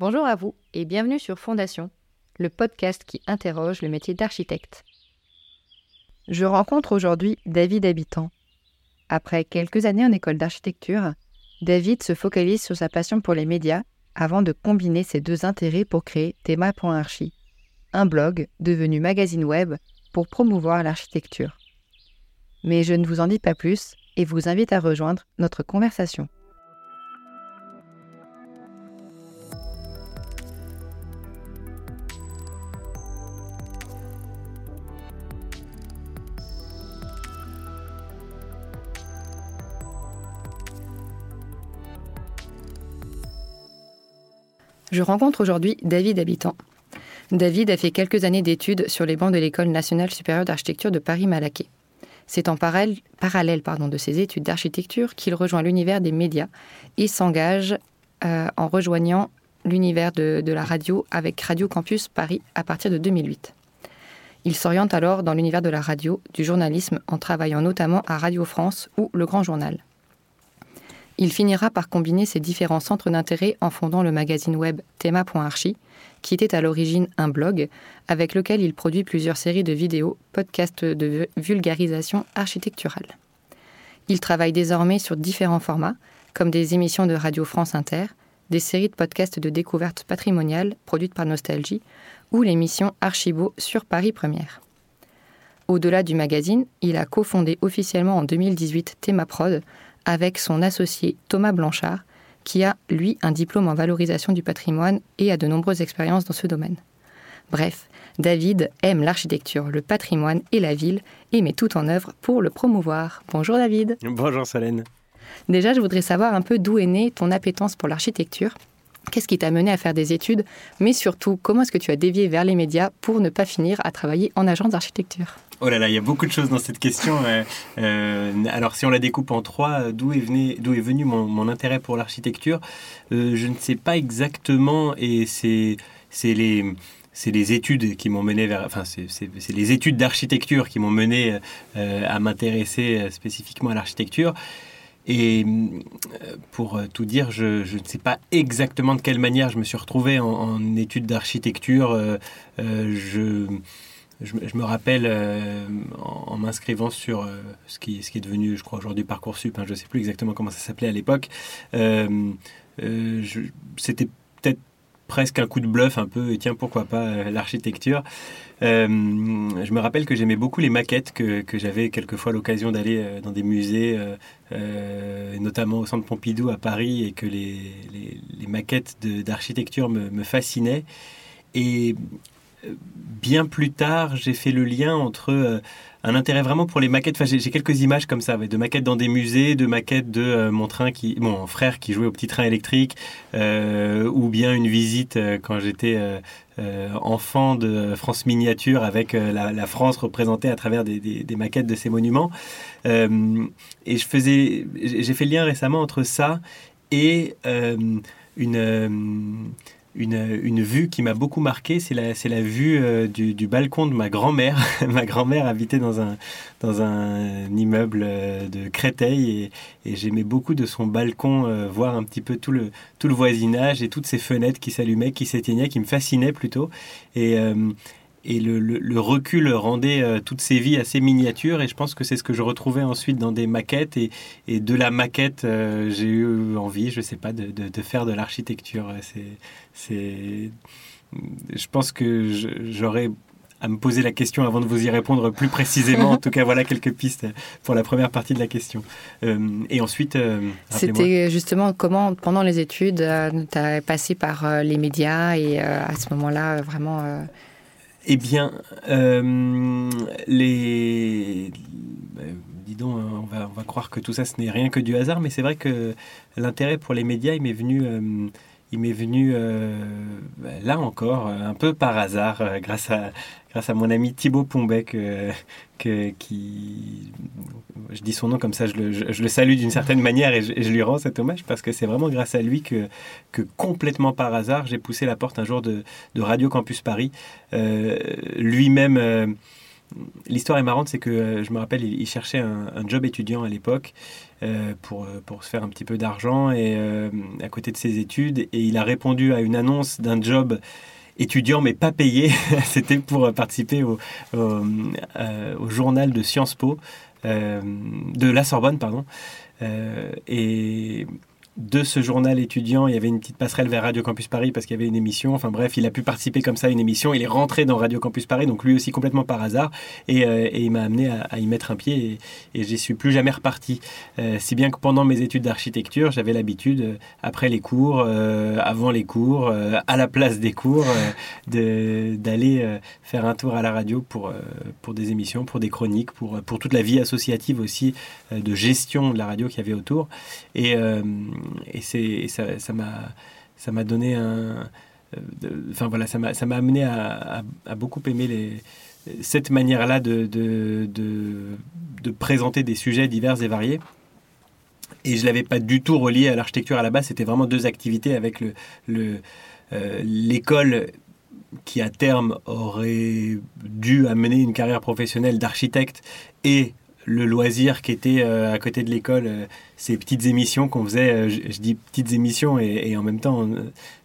Bonjour à vous et bienvenue sur Fondation, le podcast qui interroge le métier d'architecte. Je rencontre aujourd'hui David Habitant. Après quelques années en école d'architecture, David se focalise sur sa passion pour les médias avant de combiner ces deux intérêts pour créer Thema.archi, un blog devenu magazine web pour promouvoir l'architecture. Mais je ne vous en dis pas plus et vous invite à rejoindre notre conversation. Je rencontre aujourd'hui David Habitant. David a fait quelques années d'études sur les bancs de l'École nationale supérieure d'architecture de Paris-Malaquais. C'est en parallèle, de ses études d'architecture qu'il rejoint l'univers des médias et s'engage euh, en rejoignant l'univers de, de la radio avec Radio Campus Paris à partir de 2008. Il s'oriente alors dans l'univers de la radio, du journalisme, en travaillant notamment à Radio France ou Le Grand Journal. Il finira par combiner ces différents centres d'intérêt en fondant le magazine web Thema.archi, qui était à l'origine un blog, avec lequel il produit plusieurs séries de vidéos, podcasts de vulgarisation architecturale. Il travaille désormais sur différents formats, comme des émissions de Radio France Inter, des séries de podcasts de découverte patrimoniale produites par Nostalgie, ou l'émission Archibo sur Paris Première. Au-delà du magazine, il a cofondé officiellement en 2018 Théma Prod, avec son associé Thomas Blanchard, qui a, lui, un diplôme en valorisation du patrimoine et a de nombreuses expériences dans ce domaine. Bref, David aime l'architecture, le patrimoine et la ville et met tout en œuvre pour le promouvoir. Bonjour David. Bonjour Solène. Déjà, je voudrais savoir un peu d'où est née ton appétence pour l'architecture. Qu'est-ce qui t'a mené à faire des études Mais surtout, comment est-ce que tu as dévié vers les médias pour ne pas finir à travailler en agence d'architecture? Oh là là, il y a beaucoup de choses dans cette question. Euh, alors, si on la découpe en trois, euh, d'où est venu, mon, intérêt pour l'architecture? Euh, Je ne sais pas exactement, et c'est les études qui m'ont mené vers, enfin c'est les études d'architecture qui m'ont mené à m'intéresser spécifiquement à l'architecture. Et pour tout dire, je, ne sais pas exactement de quelle manière je me suis retrouvé en, en études d'architecture. je je, me rappelle euh, en, m'inscrivant sur euh, ce, qui, est devenu, je crois, aujourd'hui Parcoursup, hein, je ne sais plus exactement comment ça s'appelait à l'époque. Euh, c'était presque un coup de bluff un peu, et tiens, pourquoi pas l'architecture. je me rappelle que j'aimais beaucoup les maquettes, que, que j'avais quelquefois l'occasion d'aller dans des musées, notamment au Centre Pompidou à Paris, et que les maquettes d'architecture me, me fascinaient. Et bien plus tard, j'ai fait le lien entre euh, un intérêt vraiment pour les maquettes. Enfin, j'ai quelques images comme ça, de maquettes dans des musées, de maquettes de euh, mon train qui, mon frère qui jouait au petit train électrique, euh, ou bien une visite quand j'étais enfant de France Miniature avec la, France représentée à travers des, maquettes de ces monuments. et je faisais, j'ai fait le lien récemment entre ça et une une, vue qui m'a beaucoup marqué, c'est la, la vue euh, du, balcon de ma grand-mère. ma grand-mère habitait dans un, dans un immeuble euh, de Créteil et, j'aimais beaucoup de son balcon euh, voir un petit peu tout le, tout le voisinage et toutes ces fenêtres qui s'allumaient, qui s'éteignaient, qui me fascinaient plutôt. Et, et le, recul rendait toutes ces vies assez miniatures et je pense que c'est ce que je retrouvais ensuite dans des maquettes et, et de la maquette j'ai eu envie je sais pas de, de, faire de l'architecture c'est je pense que j'aurais à me poser la question avant de vous y répondre plus précisément. en tout cas, voilà quelques pistes pour la première partie de la question. Euh, et ensuite, c'était justement comment, pendant les études, tu as passé par les médias et à ce moment-là, vraiment eh bien, euh, les. Ben, dis donc, on va, on va croire que tout ça, ce n'est rien que du hasard, mais c'est vrai que l'intérêt pour les médias, il m'est venu. Euh, il m'est venu euh, ben, là encore un peu par hasard grâce à grâce à mon ami Thibaut Pombet que, je dis son nom comme ça je le, je, le salue d'une certaine manière et je, lui rends cet hommage parce que c'est vraiment grâce à lui que, que complètement par hasard j'ai poussé la porte un jour de, Radio Campus Paris. Euh, lui-même euh, l'histoire est marrante, c'est que je me rappelle, il, cherchait un, job étudiant à l'époque pour, pour se faire un petit peu d'argent et à côté de ses études, et il a répondu à une annonce d'un job étudiant mais pas payé. C'était pour participer au, au, journal de Sciences Po, de la Sorbonne, pardon. et de ce journal étudiant, il y avait une petite passerelle vers Radio Campus Paris parce qu'il y avait une émission. Enfin bref, il a pu participer comme ça à une émission. Il est rentré dans Radio Campus Paris, donc lui aussi complètement par hasard. Et, euh, il m'a amené à, y mettre un pied et, et j'y suis plus jamais reparti. Euh, si bien que pendant mes études d'architecture, j'avais l'habitude, euh, après les cours, avant les cours, à la place des cours, d'aller faire un tour à la radio pour, pour des émissions, pour des chroniques, pour, pour toute la vie associative aussi de gestion de la radio qu'il y avait autour. Et et c'est ça m'a ça m'a donné un enfin voilà ça m'a amené à, à, beaucoup aimer cette manière-là de présenter des sujets divers et variés. Et je ne l'avais pas du tout relié à l'architecture à la base, c'était vraiment deux activités avec euh, l'école qui à terme aurait dû amener une carrière professionnelle d'architecte et le loisir qui était euh, à côté de l'école, euh, ces petites émissions qu'on faisait, euh, je, dis petites émissions et, en même temps,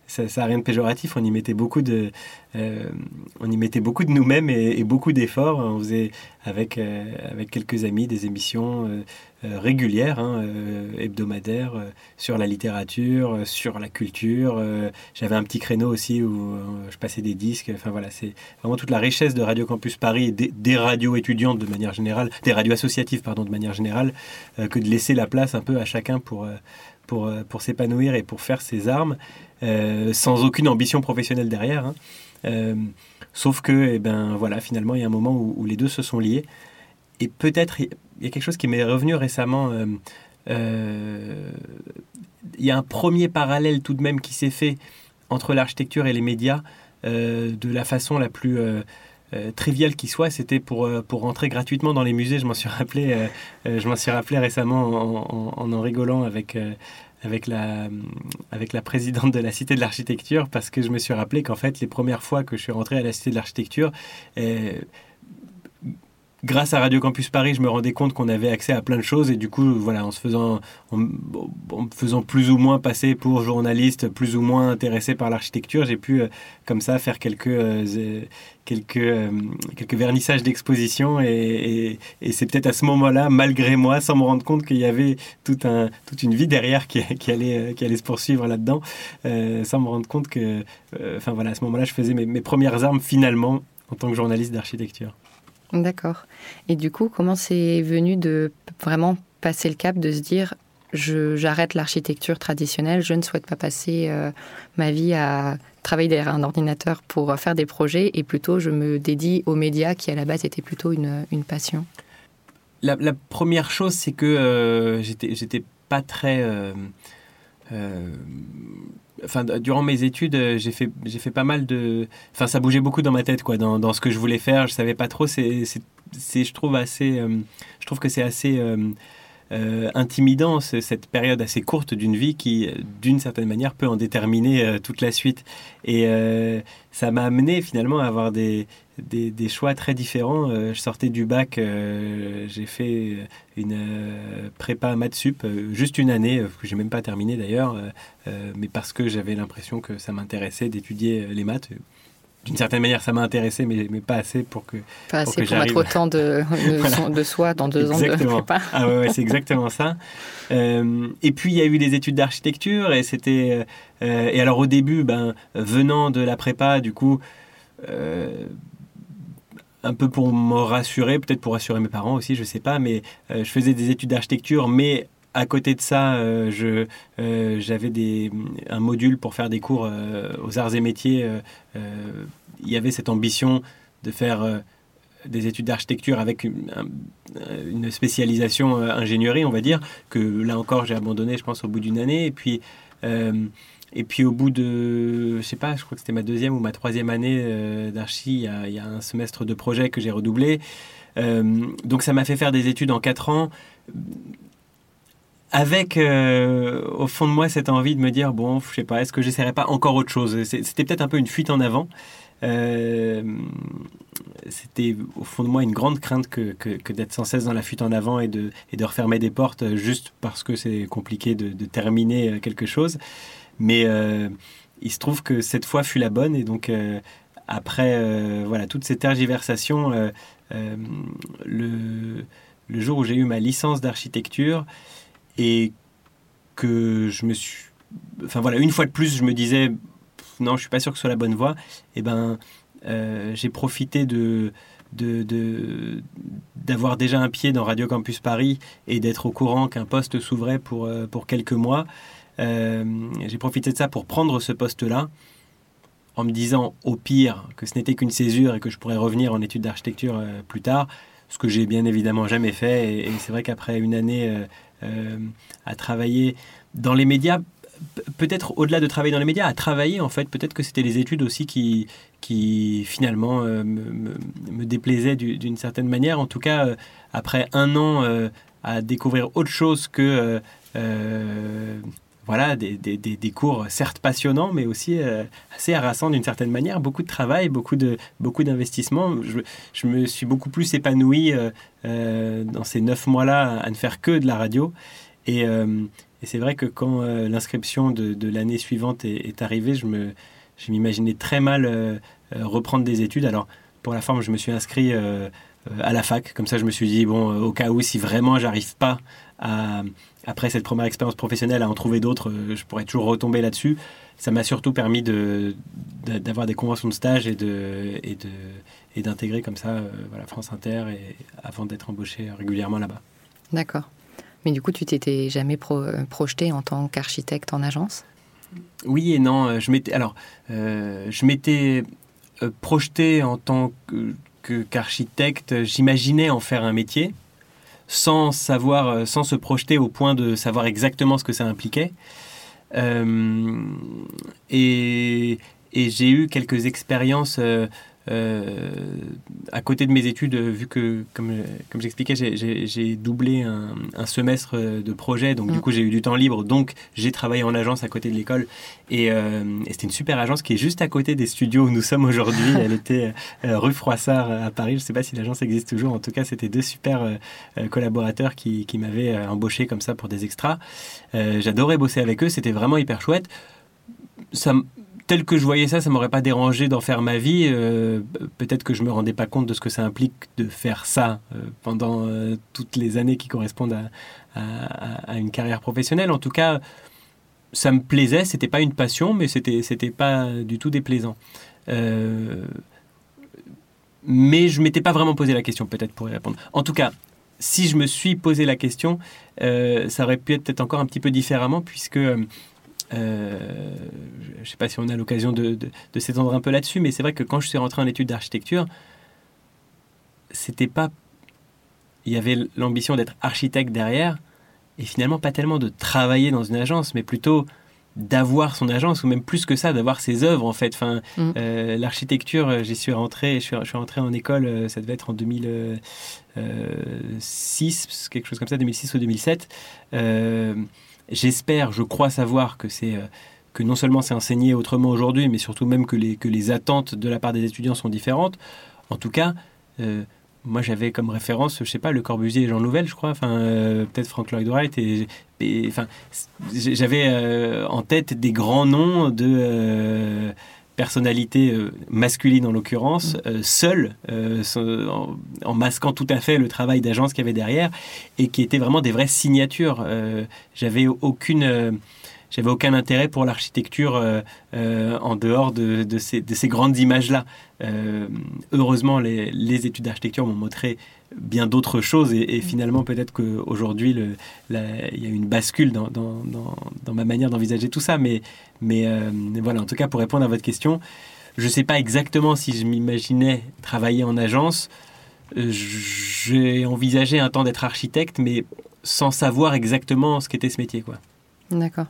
ça n'a rien de péjoratif, on y mettait beaucoup de, nous-mêmes et, beaucoup d'efforts. On faisait avec, avec quelques amis des émissions régulière, hein, euh, hebdomadaire, euh, sur la littérature, sur la culture. J'avais un petit créneau aussi où je passais des disques. Enfin voilà, c'est vraiment toute la richesse de Radio Campus Paris et des, radios étudiantes de manière générale, des radios associatives pardon de manière générale, que de laisser la place un peu à chacun pour pour, pour s'épanouir et pour faire ses armes, sans aucune ambition professionnelle derrière. Hein. sauf que, eh ben, voilà, finalement, il y a un moment où les deux se sont liés. Et peut-être, il y a quelque chose qui m'est revenu récemment. Euh, euh, il y a un premier parallèle tout de même qui s'est fait entre l'architecture et les médias euh, de la façon la plus triviale qui soit. C'était pour, pour rentrer gratuitement dans les musées. Je m'en suis rappelé, je m'en suis rappelé récemment en en, en, rigolant avec avec la, avec la présidente de la Cité de l'Architecture parce que je me suis rappelé qu'en fait, les premières fois que je suis rentré à la Cité de l'Architecture, grâce à Radio Campus Paris, je me rendais compte qu'on avait accès à plein de choses et du coup, voilà, en se faisant, en, faisant plus ou moins passer pour journaliste, plus ou moins intéressé par l'architecture, j'ai pu euh, comme ça faire quelques euh, quelques euh, quelques vernissages d'exposition et, c'est peut-être à ce moment-là, malgré moi, sans me rendre compte qu'il y avait un, toute une vie derrière qui, qui allait qui allait se poursuivre là-dedans, sans me rendre compte que, enfin voilà, à ce moment-là, je faisais mes, mes premières armes finalement en tant que journaliste d'architecture. D'accord. Et du coup, comment c'est venu de vraiment passer le cap, de se dire j'arrête l'architecture traditionnelle, je ne souhaite pas passer euh, ma vie à travailler derrière un ordinateur pour faire des projets et plutôt je me dédie aux médias qui à la base étaient plutôt une, une passion? La, première chose, c'est que euh, j'étais pas très. Euh, enfin, durant mes études, euh, j'ai fait, j'ai fait pas mal de. Enfin, ça bougeait beaucoup dans ma tête, quoi, dans, ce que je voulais faire. Je savais pas trop. C'est, je trouve assez. Euh, je trouve que c'est assez. Euh, intimidant cette période assez courte d'une vie qui, d'une certaine manière, peut en déterminer toute la suite. Et ça m'a amené finalement à avoir des, des, choix très différents. je sortais du bac, j'ai fait une prépa maths sup, juste une année, que j'ai même pas terminé d'ailleurs, mais parce que j'avais l'impression que ça m'intéressait d'étudier les maths d'une certaine manière, ça m'a intéressé, mais, mais, pas assez pour que. Pas assez pour, mettre autant de, de, soi dans deux ans de prépa. Ah ouais, c'est exactement ça. Euh, et puis, il y a eu des études d'architecture, et c'était. Euh, et alors, au début, ben, venant de la prépa, du coup. Euh, un peu pour me rassurer, peut-être pour rassurer mes parents aussi, je sais pas, mais je faisais des études d'architecture, mais à côté de ça, euh, euh, j'avais un module pour faire des cours euh, aux arts et métiers. il y avait cette ambition de faire des études d'architecture avec une, spécialisation ingénierie, on va dire, que là encore j'ai abandonné, je pense, au bout d'une année. Et puis, au bout de, je sais pas, je crois que c'était ma deuxième ou ma troisième année d'archi, il, y a un semestre de projet que j'ai redoublé. donc ça m'a fait faire des études en quatre ans avec euh, au fond de moi cette envie de me dire bon je sais pas est-ce que j'essaierai pas encore autre chose? C'était peut-être un peu une fuite en avant c'était au fond de moi une grande crainte que, d'être sans cesse dans la fuite en avant et de, refermer des portes juste parce que c'est compliqué de, terminer quelque chose. Mais il se trouve que cette fois fut la bonne et donc après voilà toutes ces tergiversations, le jour où j'ai eu ma licence d'architecture et que je me suis enfin voilà une fois de plus je me disais non je suis pas sûr que ce soit la bonne voie et eh ben euh, j'ai profité de d'avoir déjà un pied dans Radio Campus Paris et d'être au courant qu'un poste s'ouvrait pour, euh, pour quelques mois. Euh, j'ai profité de ça pour prendre ce poste-là en me disant au pire que ce n'était qu'une césure et que je pourrais revenir en études d'architecture plus tard, ce que j'ai bien évidemment jamais fait. Et, c'est vrai qu'après une année à travailler dans les médias, peut-être au-delà de travailler dans les médias, à travailler en fait. Peut-être que c'était les études aussi qui, qui finalement euh, me, déplaisaient d'une certaine manière. En tout cas, euh, après un an euh, à découvrir autre chose que voilà, des, des, des, cours certes passionnants, mais aussi assez harassants d'une certaine manière. Beaucoup de travail, beaucoup de beaucoup d'investissement. Je, je, me suis beaucoup plus épanoui dans ces neuf mois-là à ne faire que de la radio. Et, et c'est vrai que quand euh, l'inscription de, l'année suivante est, arrivée, je, me, je m'imaginais très mal euh, euh, reprendre des études. Alors, pour la forme, je me suis inscrit à la fac. Comme ça, je me suis dit, bon, au cas où, si vraiment j'arrive pas à, après cette première expérience professionnelle à en trouver d'autres, je pourrais toujours retomber là-dessus. Ça m'a surtout permis de, d'avoir des conventions de stage et, de, d'intégrer comme ça voilà, France Inter et, avant d'être embauché régulièrement là-bas. D'accord. Mais du coup, tu t'étais jamais projeté en tant qu'architecte en agence? Oui et non. Euh, je m'étais alors, euh, je m'étais euh, projeté en tant qu'architecte. J'imaginais en faire un métier, sans savoir, sans se projeter au point de savoir exactement ce que ça impliquait. et, et j'ai eu quelques expériences euh, à côté de mes études, vu que, comme, comme j'expliquais, j'ai doublé un, semestre de projet, donc du mm. coup j'ai eu du temps libre, donc j'ai travaillé en agence à côté de l'école, euh, et, c'était une super agence qui est juste à côté des studios où nous sommes aujourd'hui. Elle était euh, rue Froissart à Paris, je ne sais pas si l'agence existe toujours, en tout cas c'était deux super collaborateurs qui, qui m'avaient embauché comme ça pour des extras. J'adorais bosser avec eux, c'était vraiment hyper chouette. Ça, tel que je voyais ça, ça m'aurait pas dérangé d'en faire ma vie. Euh, peut-être que je me rendais pas compte de ce que ça implique de faire ça euh, pendant euh, toutes les années qui correspondent à, une carrière professionnelle. En tout cas, ça me plaisait. C'était pas une passion, mais c'était c'était pas du tout déplaisant. mais je m'étais pas vraiment posé la question, peut-être pour y répondre. En tout cas, si je me suis posé la question, ça aurait pu être peut-être encore un petit peu différemment, puisque euh, je ne sais pas si on a l'occasion de, s'étendre un peu là-dessus, mais c'est vrai que quand je suis rentré en études d'architecture, c'était pas. Il y avait l'ambition d'être architecte derrière, et finalement pas tellement de travailler dans une agence, mais plutôt d'avoir son agence, ou même plus que ça, d'avoir ses œuvres en fait. Enfin, mm. euh, l'architecture, euh, j'y suis rentré, je suis, je suis, rentré en école, ça devait être en 2006, quelque chose comme ça, 2006 ou 2007. J'espère, je crois savoir que c'est euh, que non seulement c'est enseigné autrement aujourd'hui, mais surtout même que les, que les attentes de la part des étudiants sont différentes. En tout cas, euh, moi j'avais comme référence, je sais pas, Le Corbusier et Jean Nouvel, je crois, enfin euh, peut-être Frank Lloyd Wright, enfin j'avais en tête des grands noms de personnalité euh, masculine en l'occurrence, mm. euh, seule, euh, en, masquant tout à fait le travail d'agence qu'il y avait derrière, et qui étaient vraiment des vraies signatures. J'avais aucune j'avais aucun intérêt pour l'architecture en dehors de, de, ces, de, ces, grandes images-là. heureusement, les, les études d'architecture m'ont montré bien d'autres choses. Et, finalement, peut-être qu'aujourd'hui, il y a une bascule dans, ma manière d'envisager tout ça. Mais, mais euh, voilà, en tout cas, pour répondre à votre question, je ne sais pas exactement si je m'imaginais travailler en agence. Euh, j'ai envisagé un temps d'être architecte, mais sans savoir exactement ce qu'était ce métier. quoi. D'accord.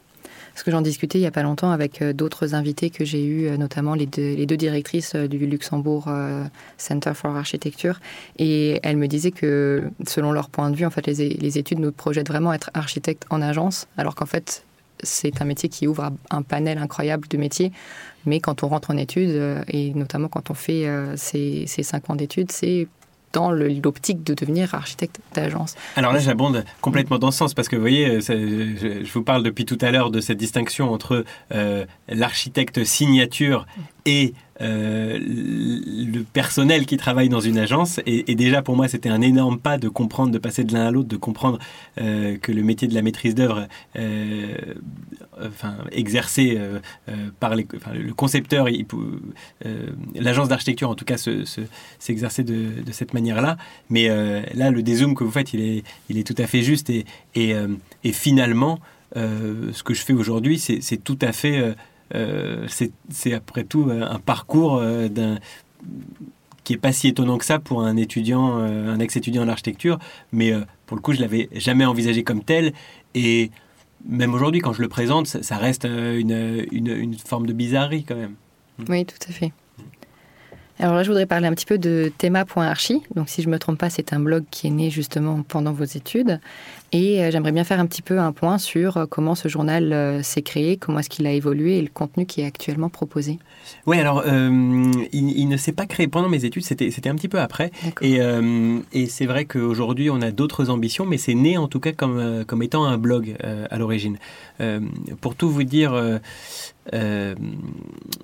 Parce que j'en discutais il n'y a pas longtemps avec euh, d'autres invités que j'ai eus, euh, notamment les deux, directrices euh, du Luxembourg Center for Architecture. Et elles me disaient que, selon leur point de vue, en fait, les, études nous projettent vraiment être architectes en agence, alors qu'en fait, c'est un métier qui ouvre un panel incroyable de métiers. Mais quand on rentre en études, et notamment quand on fait ces cinq ans d'études, c'est dans l'optique de devenir architecte d'agence. Alors là, j'abonde complètement dans ce sens parce que vous voyez, je, vous parle depuis tout à l'heure de cette distinction entre l'architecte signature et euh, le personnel qui travaille dans une agence. Et, déjà, pour moi, c'était un énorme pas de comprendre, de passer de l'un à l'autre, de comprendre euh, que le métier de la maîtrise d'œuvre, euh, enfin, exercé par les, le concepteur, l'agence d'architecture, en tout cas, s'exercer de, de, cette manière-là. Mais là, le dézoom que vous faites, il est, il est tout à fait juste. Et, et, et finalement, ce que je fais aujourd'hui, c'est tout à fait c'est après tout euh, un parcours euh, qui est pas si étonnant que ça pour un étudiant, un ex-étudiant en architecture, mais pour le coup, je l'avais jamais envisagé comme tel. Et même aujourd'hui, quand je le présente, ça, reste une, forme de bizarrerie quand même. Oui, tout à fait. Alors là, je voudrais parler un petit peu de Thema.archi. Donc, si je ne me trompe pas, c'est un blog qui est né justement pendant vos études. Et euh, j'aimerais bien faire un petit peu un point sur euh, comment ce journal euh, s'est créé, comment est-ce qu'il a évolué et le contenu qui est actuellement proposé. Oui, alors, il, ne s'est pas créé pendant mes études, c'était, un petit peu après. Et, et, c'est vrai qu'aujourd'hui, on a d'autres ambitions, mais c'est né en tout cas comme, comme étant un blog à l'origine. pour tout vous dire, euh,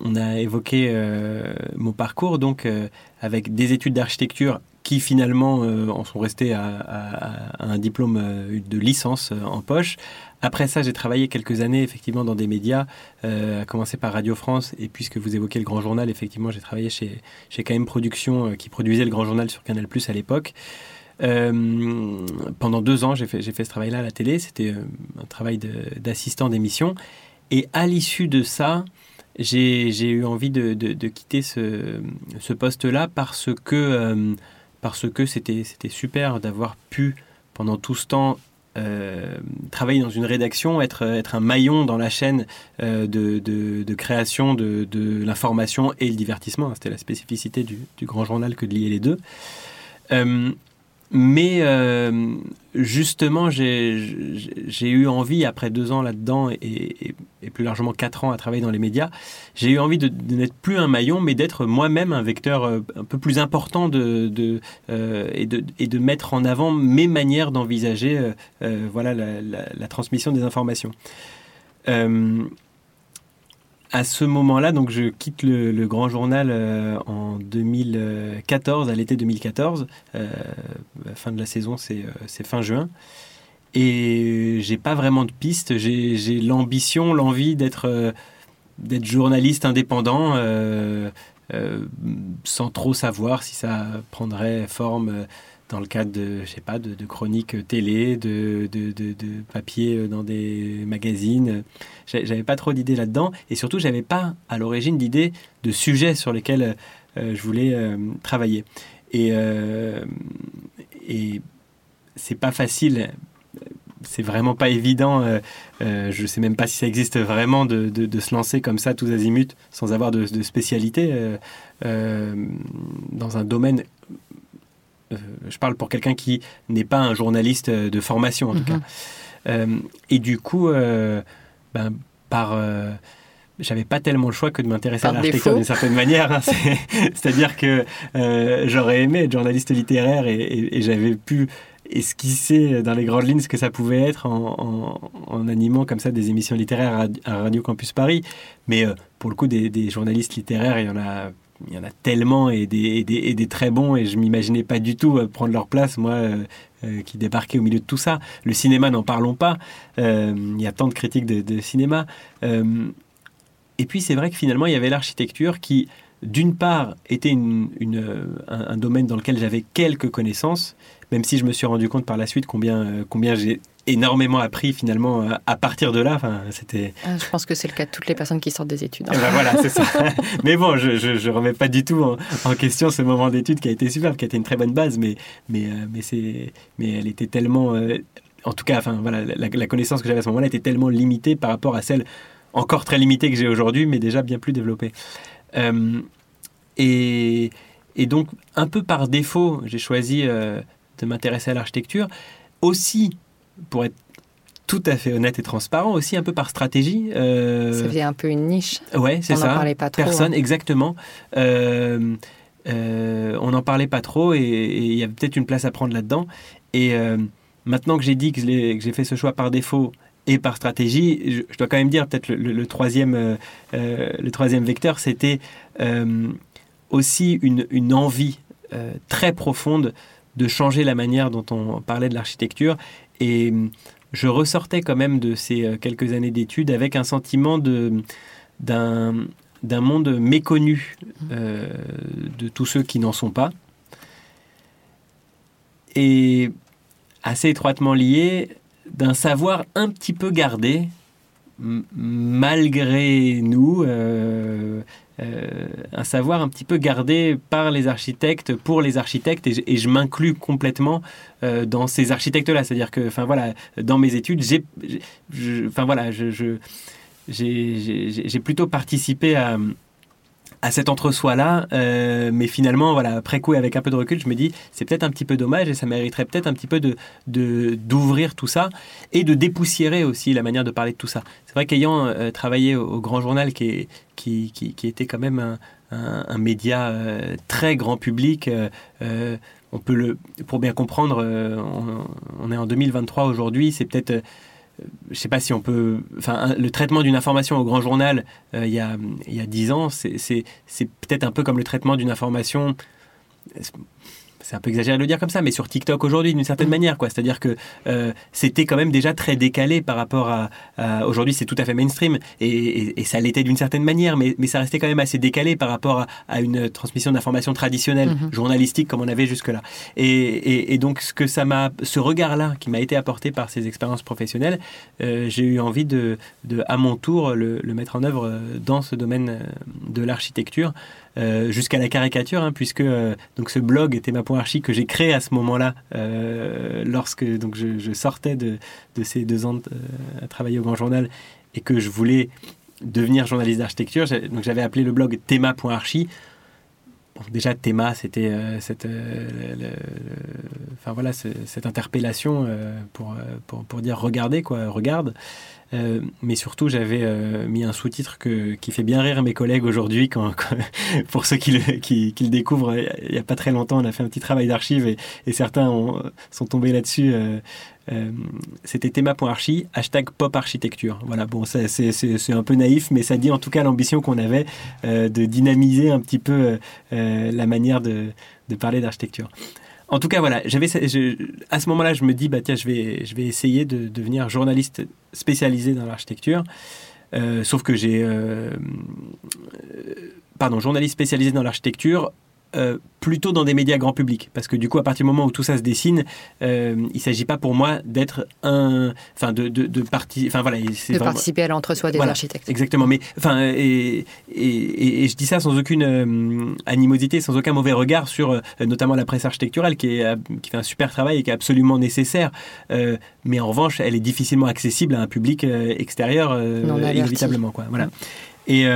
on a évoqué euh, mon parcours donc euh, avec des études d'architecture qui finalement en sont restées à, un diplôme de licence en poche. Après ça, j'ai travaillé quelques années effectivement dans des médias, à commencer par Radio France et puisque vous évoquez le Grand Journal, effectivement, j'ai travaillé chez chez KM Productions qui produisait le Grand Journal sur Canal+ à l'époque. pendant deux ans, j'ai fait, fait ce travail-là à la télé. C'était un travail d'assistant d'émission. Et à l'issue de ça, j'ai eu envie de, quitter ce, poste-là parce que euh, c'était super d'avoir pu pendant tout ce temps euh, travailler dans une rédaction, être, un maillon dans la chaîne euh, de, création de, l'information et le divertissement. C'était la spécificité du, grand journal que de lier les deux. Mais euh, justement, j'ai eu envie, après deux ans là-dedans et, plus largement quatre ans à travailler dans les médias, j'ai eu envie de, n'être plus un maillon, mais d'être moi-même un vecteur euh, un peu plus important de, euh, et, de, mettre en avant mes manières d'envisager voilà, la, transmission des informations à ce moment-là, donc je quitte le, Grand Journal euh, en 2014, à l'été 2014. Euh, fin de la saison, c'est euh, fin juin. Et j'ai pas vraiment de piste. J'ai l'ambition, l'envie d'être d'être journaliste indépendant, sans trop savoir si ça prendrait forme dans le cadre de, je sais pas, de, chroniques télé, de, de, de, papier dans des magazines. J'avais pas trop d'idées là-dedans. Et surtout, j'avais pas à l'origine d'idées de sujets sur lesquels euh, je voulais euh, travailler. Et, euh, et c'est pas facile. C'est vraiment pas évident. Euh, je sais même pas si ça existe vraiment de, se lancer comme ça, tous azimuts, sans avoir de, spécialité dans un domaine euh, je parle pour quelqu'un qui n'est pas un journaliste euh, de formation en tout mhm. cas. Euh, et du coup, ben, par j'avais pas tellement le choix que de m'intéresser à l'architecture d'une certaine manière. Hein. C'est-à-dire que j'aurais aimé être journaliste littéraire et, j'avais pu esquisser dans les grandes lignes ce que ça pouvait être en, animant comme ça des émissions littéraires à, Radio Campus Paris. Mais pour le coup, des, des, journalistes littéraires, il y en a il y en a tellement et des, et des, très bons et je m'imaginais pas du tout euh, prendre leur place, moi, euh, euh, qui débarquais au milieu de tout ça. Le cinéma, n'en parlons pas. il y a tant de critiques de, cinéma. et puis c'est vrai que finalement, il y avait l'architecture qui, d'une part, était une, un, domaine dans lequel j'avais quelques connaissances, même si je me suis rendu compte par la suite combien, combien j'ai énormément appris finalement euh, à partir de là. Enfin, c'était. Ah, je pense que c'est le cas de toutes les personnes qui sortent des études. Hein. Eh ben voilà, c'est ça. mais bon, je, je, remets pas du tout en, question ce moment d'étude qui a été superbe, qui a été une très bonne base, mais mais euh, mais c'est mais elle était tellement, euh, en tout cas, enfin voilà, la, connaissance que j'avais à ce moment-là était tellement limitée par rapport à celle encore très limitée que j'ai aujourd'hui, mais déjà bien plus développée. et et donc, un peu par défaut, j'ai choisi de m'intéresser à l'architecture, aussi pour être tout à fait honnête et transparent, aussi un peu par stratégie. Euh... Ça faisait un peu une niche. Ouais, c'est ça. On n'en parlait pas trop. Personne, hein. exactement. Euh, euh, on n'en parlait pas trop et il y avait peut-être une place à prendre là-dedans. Et euh, maintenant que j'ai dit que j'ai fait ce choix par défaut et par stratégie, je, dois quand même dire peut-être le, troisième, le troisième vecteur, c'était aussi une, une envie très profonde de changer la manière dont on parlait de l'architecture. Et je ressortais quand même de ces euh, quelques années d'études avec un sentiment d'un, d'un monde méconnu euh, de tous ceux qui n'en sont pas. Et assez étroitement lié d'un savoir un petit peu gardé, malgré nous, euh, euh, un savoir un petit peu gardé par les architectes pour les architectes et je, m'inclus complètement euh, dans ces architectes-là. C'est-à-dire que, enfin voilà, dans mes études, j'ai, enfin voilà, j'ai plutôt participé à à cet entre-soi-là. Euh, mais finalement, voilà, après coup, avec un peu de recul, je me dis, c'est peut-être un petit peu dommage et ça mériterait peut-être un petit peu de, d'ouvrir tout ça et de dépoussiérer aussi la manière de parler de tout ça. C'est vrai qu'ayant euh, travaillé au, Grand Journal, qui, était quand même un, un, média euh, très grand public, on peut le, pour bien comprendre, on, on, est en 2023 aujourd'hui, c'est peut-être je ne sais pas si on peut. Enfin, le traitement d'une information au grand journal euh, il, y a, il y a 10 ans, c'est peut-être un peu comme le traitement d'une information c'est un peu exagéré de le dire comme ça, mais sur TikTok aujourd'hui, d'une certaine mm. manière, quoi. C'est-à-dire que euh, c'était quand même déjà très décalé par rapport à. aujourd'hui, c'est tout à fait mainstream et, ça l'était d'une certaine manière, mais, mais, ça restait quand même assez décalé par rapport à, une transmission d'informations traditionnelle, mm-hmm. journalistique, comme on avait jusque-là. Et, donc, ce que ça m'a, ce regard-là qui m'a été apporté par ces expériences professionnelles, euh, j'ai eu envie de, de, à mon tour, le, le, mettre en œuvre euh, dans ce domaine de l'architecture. Euh, jusqu'à la caricature, hein, puisque euh, donc ce blog Théma.archi que j'ai créé à ce moment-là, euh, lorsque donc je, sortais de, ces deux ans à travailler au Grand Journal et que je voulais devenir journaliste d'architecture. Donc j'avais appelé le blog Théma.archi. déjà, Théma, c'était cette, enfin voilà, cette interpellation pour, pour, pour, dire regardez quoi, regarde. Euh, mais surtout, j'avais euh, mis un sous-titre qui fait bien rire mes collègues aujourd'hui. Pour ceux qui le, découvrent, il n'y a pas très longtemps, on a fait un petit travail d'archives et, certains sont tombés là-dessus. Euh, c'était théma.archi, hashtag pop architecture. Voilà, bon, c'est un peu naïf, mais ça dit en tout cas l'ambition qu'on avait de dynamiser un petit peu la manière de parler d'architecture. En tout cas, voilà, à ce moment-là, je me dis, bah tiens, je vais, essayer de devenir journaliste spécialisé dans l'architecture. Euh, sauf que j'ai, euh, pardon, journaliste spécialisé dans l'architecture euh, plutôt dans des médias grand public. Parce que du coup, à partir du moment où tout ça se dessine, euh, il ne s'agit pas pour moi d'être un. Enfin, de, de, de Enfin, voilà. De participer à l'entre-soi des architectes. Exactement. Mais, enfin, et, et, et, je dis ça sans aucune euh, animosité, sans aucun mauvais regard sur notamment la presse architecturale qui, est, qui fait un super travail et qui est absolument nécessaire. mais en revanche, elle est difficilement accessible à un public extérieur, inévitablement. Quoi. Voilà. Et.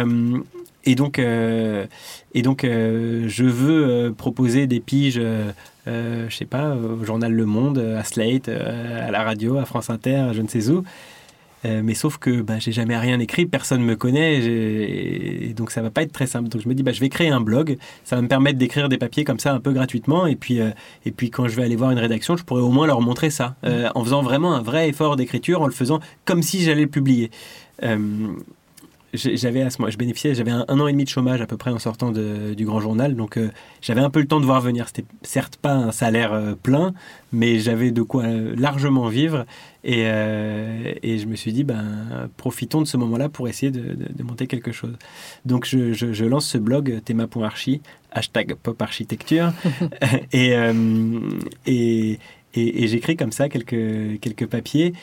Et donc, euh, et donc euh, je veux euh, proposer des piges, je sais pas, au journal Le Monde, à Slate, à la radio, à France Inter, je ne sais où. mais sauf que bah, j'ai jamais rien écrit, personne me connaît, et donc ça va pas être très simple. Donc je me dis, bah, je vais créer un blog, ça va me permettre d'écrire des papiers comme ça un peu gratuitement, et puis, et puis quand je vais aller voir une rédaction, je pourrais au moins leur montrer ça, en faisant vraiment un vrai effort d'écriture, en le faisant comme si j'allais le publier j'avais à ce moment, je bénéficiais, j'avais un, an et demi de chômage à peu près en sortant du grand journal, donc euh, j'avais un peu le temps de voir venir. C'était certes pas un salaire euh, plein, mais j'avais de quoi euh, largement vivre, et, et, je me suis dit, ben profitons de ce moment-là pour essayer de, monter quelque chose. Donc je, je, lance ce blog théma.archi, hashtag poparchitecture, et, et, et, j'écris comme ça quelques, quelques papiers.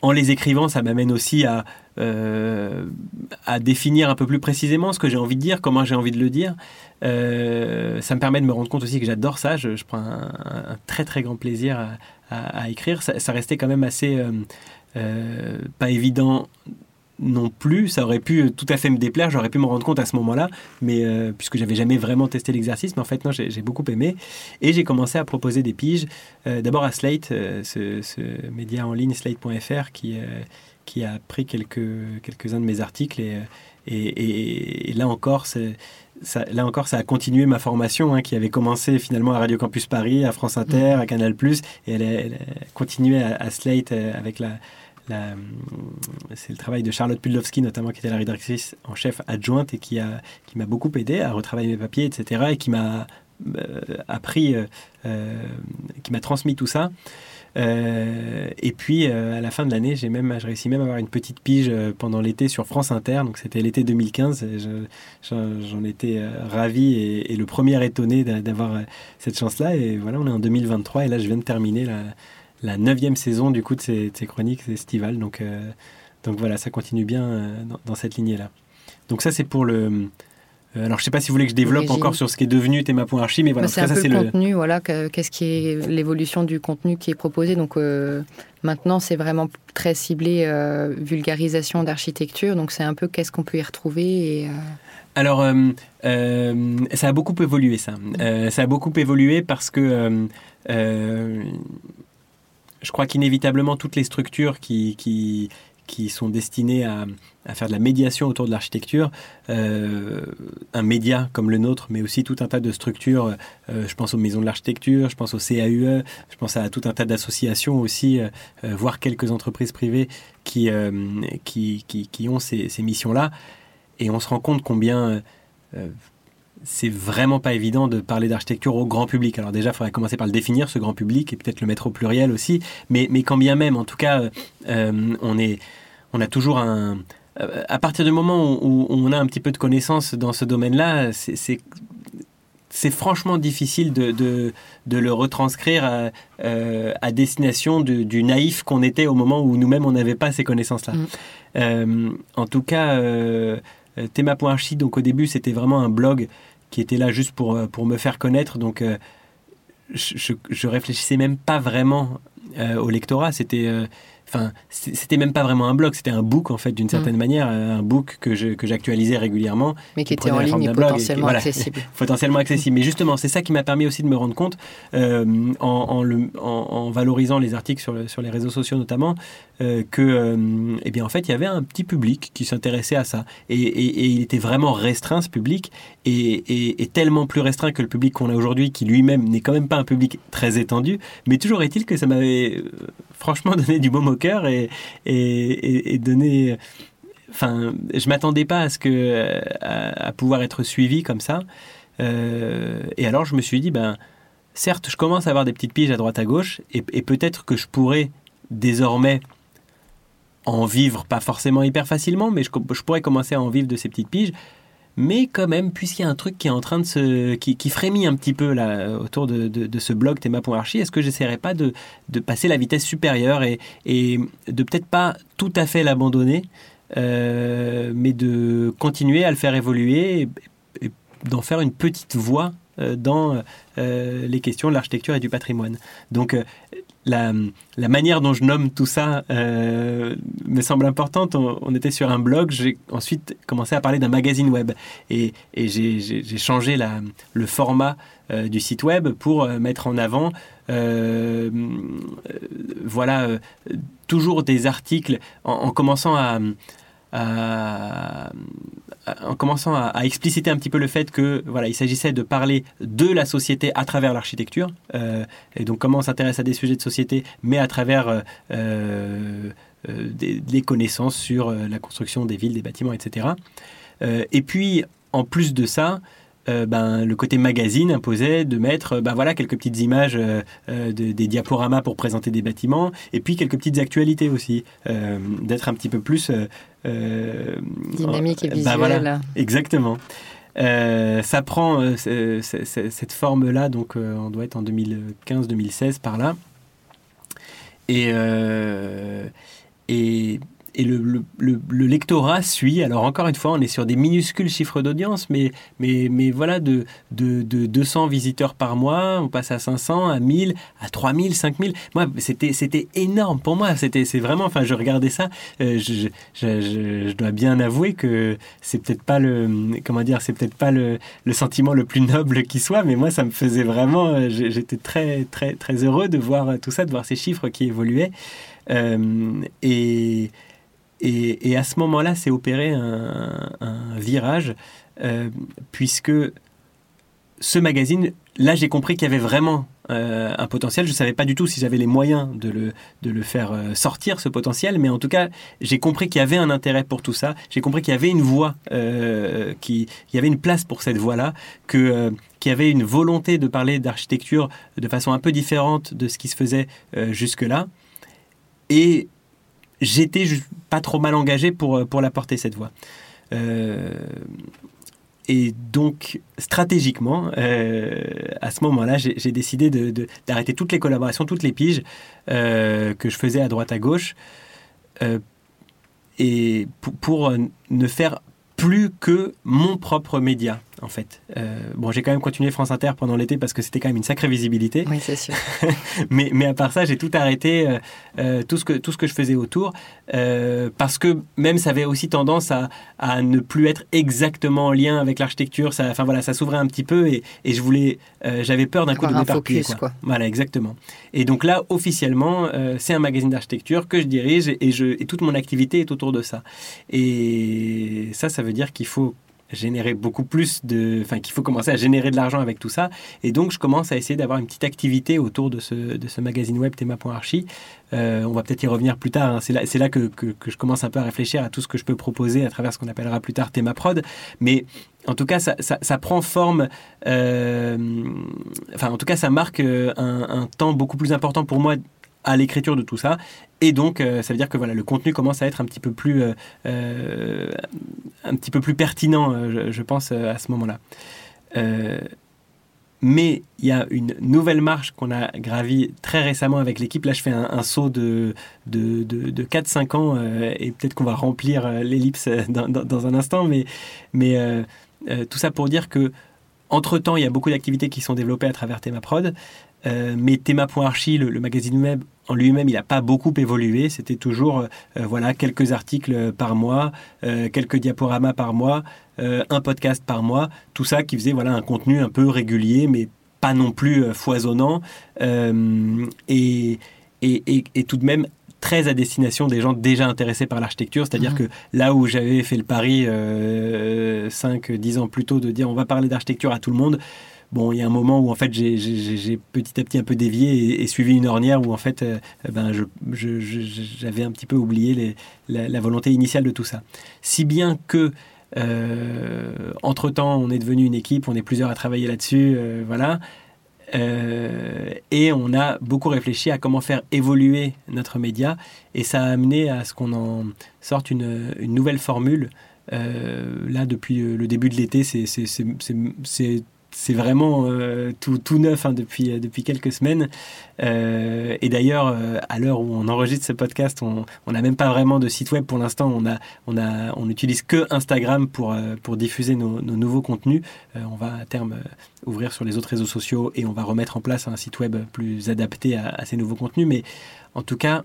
En les écrivant, ça m'amène aussi à euh, à définir un peu plus précisément ce que j'ai envie de dire, comment j'ai envie de le dire. Euh, ça me permet de me rendre compte aussi que j'adore ça. Je, prends un, très très grand plaisir à, écrire. Ça, restait quand même assez euh, pas évident non plus. Ça aurait pu tout à fait me déplaire, j'aurais pu me rendre compte à ce moment-là, mais euh, puisque j'avais jamais vraiment testé l'exercice, mais en fait non, j'ai beaucoup aimé. Et j'ai commencé à proposer des piges, euh, d'abord à Slate, euh, ce, média en ligne slate.fr qui, qui a pris quelques, quelques-uns de mes articles et, et, là encore, ça, là encore, ça a continué ma formation hein, qui avait commencé finalement à Radio Campus Paris, à France Inter, mmh. à Canal+, et elle, a, continué à Slate avec la, c'est le travail de Charlotte Pudlowski, notamment, qui était la rédactrice en chef adjointe et qui m'a qui beaucoup aidé à retravailler mes papiers, etc. Et qui m'a euh, appris, euh, euh, qui m'a transmis tout ça. et puis à la fin de l'année, j'ai même, réussi même à avoir une petite pige pendant l'été sur France Inter. Donc c'était l'été 2015. J'en étais ravi et, et, le premier étonné d'avoir cette chance-là. Et voilà, on est en 2023 et là je viens de terminer la, la neuvième saison du coup de ces, chroniques estivales. Donc, euh, donc voilà, ça continue bien euh, dans, cette lignée-là. Donc ça, c'est pour le... Euh, alors, je ne sais pas si vous voulez que je développe encore sur ce qui est devenu Théma.archi, mais voilà. Bah, c'est le contenu, voilà, qu'est-ce qui est l'évolution du contenu qui est proposé. Donc maintenant, c'est vraiment très ciblé vulgarisation d'architecture. Donc c'est un peu qu'est-ce qu'on peut y retrouver et, Alors, ça a beaucoup évolué, ça. ça a beaucoup évolué parce que je crois qu'inévitablement, toutes les structures qui, qui, qui sont destinées à, à, faire de la médiation autour de l'architecture, euh, un média comme le nôtre, mais aussi tout un tas de structures, euh, je pense aux maisons de l'architecture, je pense au CAUE, je pense à tout un tas d'associations aussi, euh, voire quelques entreprises privées qui, qui, qui, qui, ont ces, ces missions-là. Et on se rend compte combien c'est vraiment pas évident de parler d'architecture au grand public. Alors déjà, il faudrait commencer par le définir, ce grand public, et peut-être le mettre au pluriel aussi. Mais, mais quand bien même, en tout cas, euh, on, est, on a toujours un... Euh, à partir du moment où, on a un petit peu de connaissances dans ce domaine-là, c'est c'est franchement difficile de, de, le retranscrire à, euh, destination du naïf qu'on était au moment où nous-mêmes on n'avait pas ces connaissances-là. Mm. en tout cas, Théma.archi, donc au début c'était vraiment un blog qui était là juste pour, euh, pour me faire connaître. Donc, euh, je, je, réfléchissais même pas vraiment euh, au lectorat. C'était Enfin, c'était même pas vraiment un blog, c'était un book en fait d'une certaine mm. manière, un book que j'actualisais régulièrement. Mais qui, était en ligne et potentiellement accessible. potentiellement accessible. Mais justement, c'est ça qui m'a permis aussi de me rendre compte, euh, en, le, en, valorisant les articles sur, sur les réseaux sociaux notamment, euh, que, euh, eh bien en fait, il y avait un petit public qui s'intéressait à ça. Et, et, il était vraiment restreint ce public, et, et tellement plus restreint que le public qu'on a aujourd'hui, qui lui-même n'est quand même pas un public très étendu. Mais toujours est-il que ça m'avait franchement donné du baume au cœur et, et, et donné. Enfin, je m'attendais pas à ce que à, pouvoir être suivi comme ça. Euh, et alors, je me suis dit, ben, certes, je commence à avoir des petites piges à droite à gauche, et, peut-être que je pourrais désormais en vivre, pas forcément hyper facilement, mais je, je, pourrais commencer à en vivre de ces petites piges. Mais quand même, puisqu'il y a un truc qui est en train de se. qui, frémit un petit peu là, autour de, ce blog théma.archi, est-ce que j'essaierai pas de, passer la vitesse supérieure et, de peut-être pas tout à fait l'abandonner, euh, mais de continuer à le faire évoluer et, d'en faire une petite voix euh, dans euh, les questions de l'architecture et du patrimoine. Donc la, manière dont je nomme tout ça euh, me semble importante. On, était sur un blog, j'ai ensuite commencé à parler d'un magazine web et, j'ai changé la, le format euh, du site web pour euh, mettre en avant voilà toujours des articles en commençant à, en commençant à, expliciter un petit peu le fait que voilà, il s'agissait de parler de la société à travers l'architecture, euh, et donc comment on s'intéresse à des sujets de société, mais à travers euh, euh, des, connaissances sur la construction des villes, des bâtiments, etc. et puis, en plus de ça, euh, ben, le côté magazine imposait de mettre ben, voilà, quelques petites images, euh, euh, des diaporamas pour présenter des bâtiments, et puis quelques petites actualités aussi, d'être un petit peu plus... Dynamique et ben, visuel. exactement. ça prend cette forme-là, donc on doit être en 2015-2016 par là. Et, et, et le, lectorat suit. Alors encore une fois, on est sur des minuscules chiffres d'audience, mais, mais, mais voilà, de, de, 200 visiteurs par mois, on passe à 500, à 1000, à 3000, 5000. Moi, c'était, c'était énorme pour moi. C'était, c'est vraiment, enfin, je regardais ça, euh, je, je, dois bien avouer que c'est peut-être pas le, comment dire, c'est peut-être pas le, le, sentiment le plus noble qui soit, mais moi, ça me faisait vraiment, euh, j'étais très, très, très heureux de voir tout ça, de voir ces chiffres qui évoluaient. Euh, et, et, à ce moment-là, c'est opéré un, virage, euh, puisque ce magazine, là, j'ai compris qu'il y avait vraiment euh, un potentiel. Je ne savais pas du tout si j'avais les moyens de le, de le faire euh, sortir, ce potentiel, mais en tout cas, j'ai compris qu'il y avait un intérêt pour tout ça. J'ai compris qu'il y avait une voie, qu'il y avait une place pour cette voie-là, que qu'il y avait une volonté de parler d'architecture de façon un peu différente de ce qui se faisait jusque-là. Et j'étais pas trop mal engagé pour, euh, pour la porter, cette voix. Euh, et donc, stratégiquement, euh, à ce moment-là, j'ai décidé d'arrêter toutes les collaborations, toutes les piges que je faisais à droite à gauche, et pour, ne faire plus que mon propre média en fait. Euh, bon, j'ai quand même continué France Inter pendant l'été parce que c'était quand même une sacrée visibilité. Oui, c'est sûr. mais, mais à part ça, j'ai tout arrêté, euh, euh, tout, ce que, tout ce que je faisais autour, parce que même ça avait aussi tendance à, à, ne plus être exactement en lien avec l'architecture. Enfin voilà, ça s'ouvrait un petit peu et, et je voulais, j'avais peur d'un coup de m'éparpiller. Quoi. quoi. Voilà, exactement. Et donc là, officiellement, c'est un magazine d'architecture que je dirige et, je, et toute mon activité est autour de ça. Et ça, ça veut dire qu'il faut générer beaucoup plus de... Enfin, qu'il faut commencer à générer de l'argent avec tout ça. Et donc, je commence à essayer d'avoir une petite activité autour de ce, de ce magazine web théma.archi. Euh, on va peut-être y revenir plus tard. Hein. C'est là, là que, que, je commence un peu à réfléchir à tout ce que je peux proposer à travers ce qu'on appellera plus tard théma prod. Mais en tout cas, ça, ça, prend forme... Euh, enfin, en tout cas, ça marque euh, un temps beaucoup plus important pour moi à l'écriture de tout ça. Et donc, euh, ça veut dire que voilà, le contenu commence à être un petit peu plus, euh, euh, un petit peu plus pertinent, je, pense, à ce moment-là. mais il y a une nouvelle marche qu'on a gravie très récemment avec l'équipe. Là, je fais un, saut de, de, de, 4-5 ans et peut-être qu'on va remplir l'ellipse dans, dans, un instant. Mais, mais tout ça pour dire que entre-temps, il y a beaucoup d'activités qui sont développées à travers ThémaProd. Euh, mais Théma.archi, le, le, magazine web en lui-même, il n'a pas beaucoup évolué. C'était toujours euh, voilà quelques articles par mois, euh, quelques diaporamas par mois, un podcast par mois. Tout ça qui faisait voilà un contenu un peu régulier, mais pas non plus foisonnant. Et, et, et, tout de même très à destination des gens déjà intéressés par l'architecture. C'est-à-dire mmh. que là où j'avais fait le pari 5-10 ans plus tôt de dire on va parler d'architecture à tout le monde, bon, il y a un moment où en fait j'ai petit à petit un peu dévié et, suivi une ornière où en fait euh, ben, j'avais un petit peu oublié la, volonté initiale de tout ça. Si bien que euh, entre temps on est devenu une équipe, on est plusieurs à travailler là-dessus, euh, voilà. et on a beaucoup réfléchi à comment faire évoluer notre média et ça a amené à ce qu'on en sorte une, une nouvelle formule. là, depuis le début de l'été, c'est c'est vraiment euh, tout, tout, neuf hein, depuis, euh, depuis quelques semaines. Euh, et d'ailleurs, à l'heure où on enregistre ce podcast, on n'a même pas vraiment de site web pour l'instant. On, on, on utilise que Instagram pour, pour diffuser nos, nouveaux contenus. on va à terme ouvrir sur les autres réseaux sociaux et on va remettre en place un site web plus adapté à, à ces nouveaux contenus. Mais en tout cas,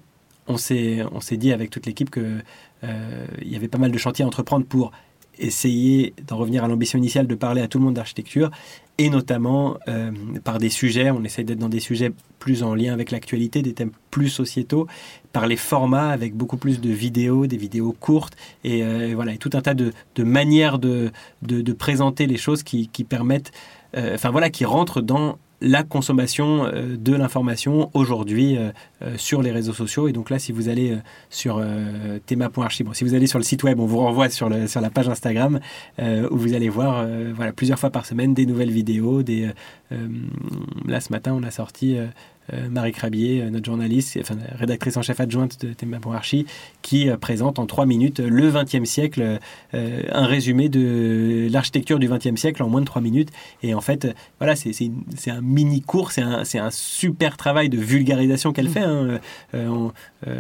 on s'est dit avec toute l'équipe qu'il il y avait pas mal de chantiers à entreprendre pour essayer d'en revenir à l'ambition initiale de parler à tout le monde d'architecture et notamment euh, par des sujets, on essaie d'être dans des sujets plus en lien avec l'actualité, des thèmes plus sociétaux, par les formats avec beaucoup plus de vidéos, des vidéos courtes et, euh, voilà, et tout un tas de, de manières de, de, présenter les choses qui, qui permettent, euh, enfin voilà, qui rentrent dans la consommation euh, de l'information aujourd'hui euh, euh, sur les réseaux sociaux. Et donc là, si vous allez sur thema.archi, si vous allez sur le site web, on vous renvoie sur, le, sur la page Instagram où vous allez voir plusieurs fois par semaine des nouvelles vidéos. Là, ce matin, on a sorti Marie Crabier, notre journaliste, enfin, rédactrice en chef adjointe de Théma Archie, qui présente en trois minutes le XXe siècle, un résumé de l'architecture du XXe siècle en moins de trois minutes. Et en fait, voilà, c'est un mini cours, c'est un, super travail de vulgarisation qu'elle fait. Hein.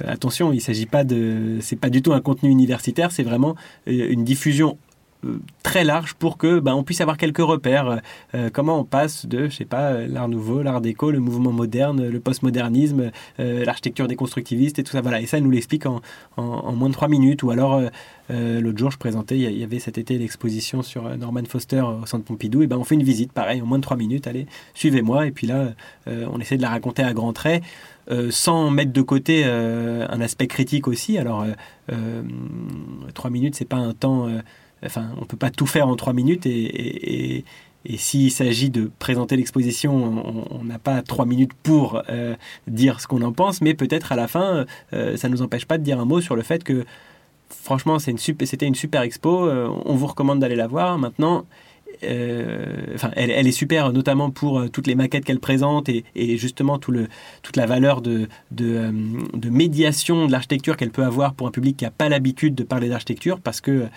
attention, il s'agit pas de, c'est pas du tout un contenu universitaire, c'est vraiment une diffusion euh, très large pour que ben, on puisse avoir quelques repères. Euh, euh, comment on passe de, je sais pas, l'art nouveau, l'art déco, le mouvement moderne, le postmodernisme, l'architecture déconstructiviste et tout ça. Voilà. Et ça, elle nous l'explique en, en, moins de trois minutes. Ou alors, l'autre jour, je présentais, il y avait cet été l'exposition sur Norman Foster au Centre Pompidou. Et ben, on fait une visite, pareil, en moins de trois minutes. Allez, suivez-moi. Et puis là, on essaie de la raconter à grands traits. sans mettre de côté un aspect critique aussi. Alors, trois minutes, c'est pas un temps On ne peut pas tout faire en trois minutes et, s'il s'agit de présenter l'exposition, on n'a pas trois minutes pour euh, dire ce qu'on en pense, mais peut-être à la fin, euh, ça ne nous empêche pas de dire un mot sur le fait que, franchement, c'était une super expo, euh, on vous recommande d'aller la voir. Maintenant, euh, enfin, elle, est super, notamment pour euh, toutes les maquettes qu'elle présente et, justement toute la valeur de, euh, de, médiation de l'architecture qu'elle peut avoir pour un public qui n'a pas l'habitude de parler d'architecture, parce que,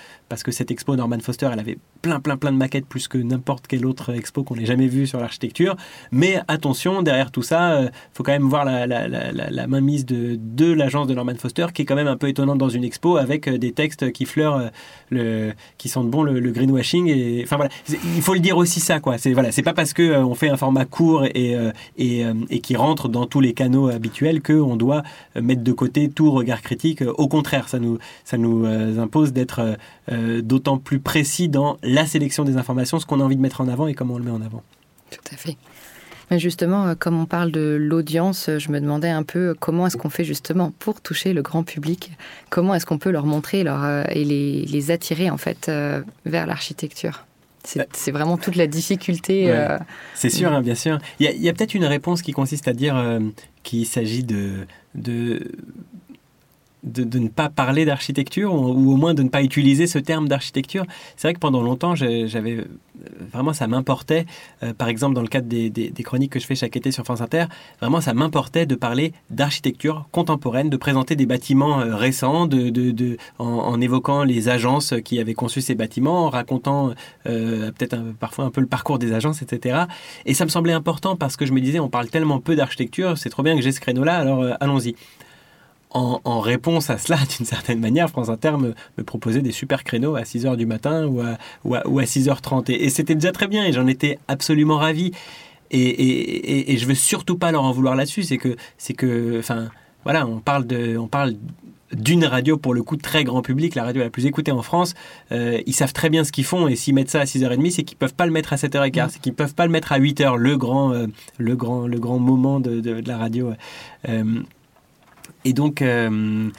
cette expo Norman Foster, elle avait plein, plein, plein de maquettes, plus que n'importe quelle autre expo qu'on ait jamais vue sur l'architecture. Mais attention, derrière tout ça, il faut quand même voir la, mainmise de, l'agence de Norman Foster, qui est quand même un peu étonnante dans une expo, avec des textes qui fleurent, le, qui sentent bon le, le greenwashing. Et, enfin voilà, il faut le dire aussi ça quoi. C'est voilà, c'est pas parce que euh, on fait un format court et euh, euh, et, qui rentre dans tous les canaux habituels que on doit mettre de côté tout regard critique. Au contraire, ça nous ça nous impose d'être d'autant plus précis dans la sélection des informations, ce qu'on a envie de mettre en avant et comment on le met en avant. Tout à fait. Mais justement, comme on parle de l'audience, je me demandais un peu comment est-ce qu'on fait justement pour toucher le grand public? Comment est-ce qu'on peut leur montrer leur, et les, les, attirer en fait vers l'architecture? C'est vraiment toute la difficulté. Euh, c'est sûr, hein, bien sûr. Il y a, peut-être une réponse qui consiste à dire euh, qu'il s'agit de, de de, ne pas parler d'architecture ou, au moins de ne pas utiliser ce terme d'architecture. C'est vrai que pendant longtemps, j'avais vraiment ça m'importait, euh, par exemple dans le cadre des, chroniques que je fais chaque été sur France Inter, vraiment ça m'importait de parler d'architecture contemporaine, de présenter des bâtiments euh, récents, de, en, évoquant les agences qui avaient conçu ces bâtiments, en racontant euh, peut-être parfois un peu le parcours des agences, etc. Et ça me semblait important parce que je me disais, on parle tellement peu d'architecture, c'est trop bien que j'ai ce créneau-là, alors allons-y en, réponse à cela, d'une certaine manière, France Inter me, proposait des super créneaux à 6h du matin ou à, ou à, 6h30. Et, c'était déjà très bien et j'en étais absolument ravi. Et, et, je veux surtout pas leur en vouloir là-dessus. C'est que, c'est que, enfin, voilà, on parle de, on parle d'une radio pour le coup très grand public, la radio la plus écoutée en France, euh, ils savent très bien ce qu'ils font et s'ils mettent ça à 6h30, c'est qu'ils peuvent pas le mettre à 7h15, c'est qu'ils peuvent pas le mettre à 8h, le grand, euh, le grand, le grand moment de, de, la radio. Euh, et donc, euh,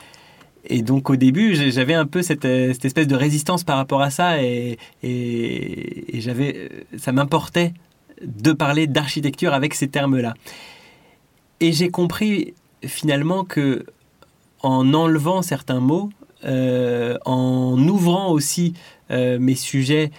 et donc au début, j'avais un peu cette, cette, espèce de résistance par rapport à ça, et, j'avais, ça m'importait de parler d'architecture avec ces termes-là. Et j'ai compris finalement que en enlevant certains mots, euh, en ouvrant aussi euh, mes sujets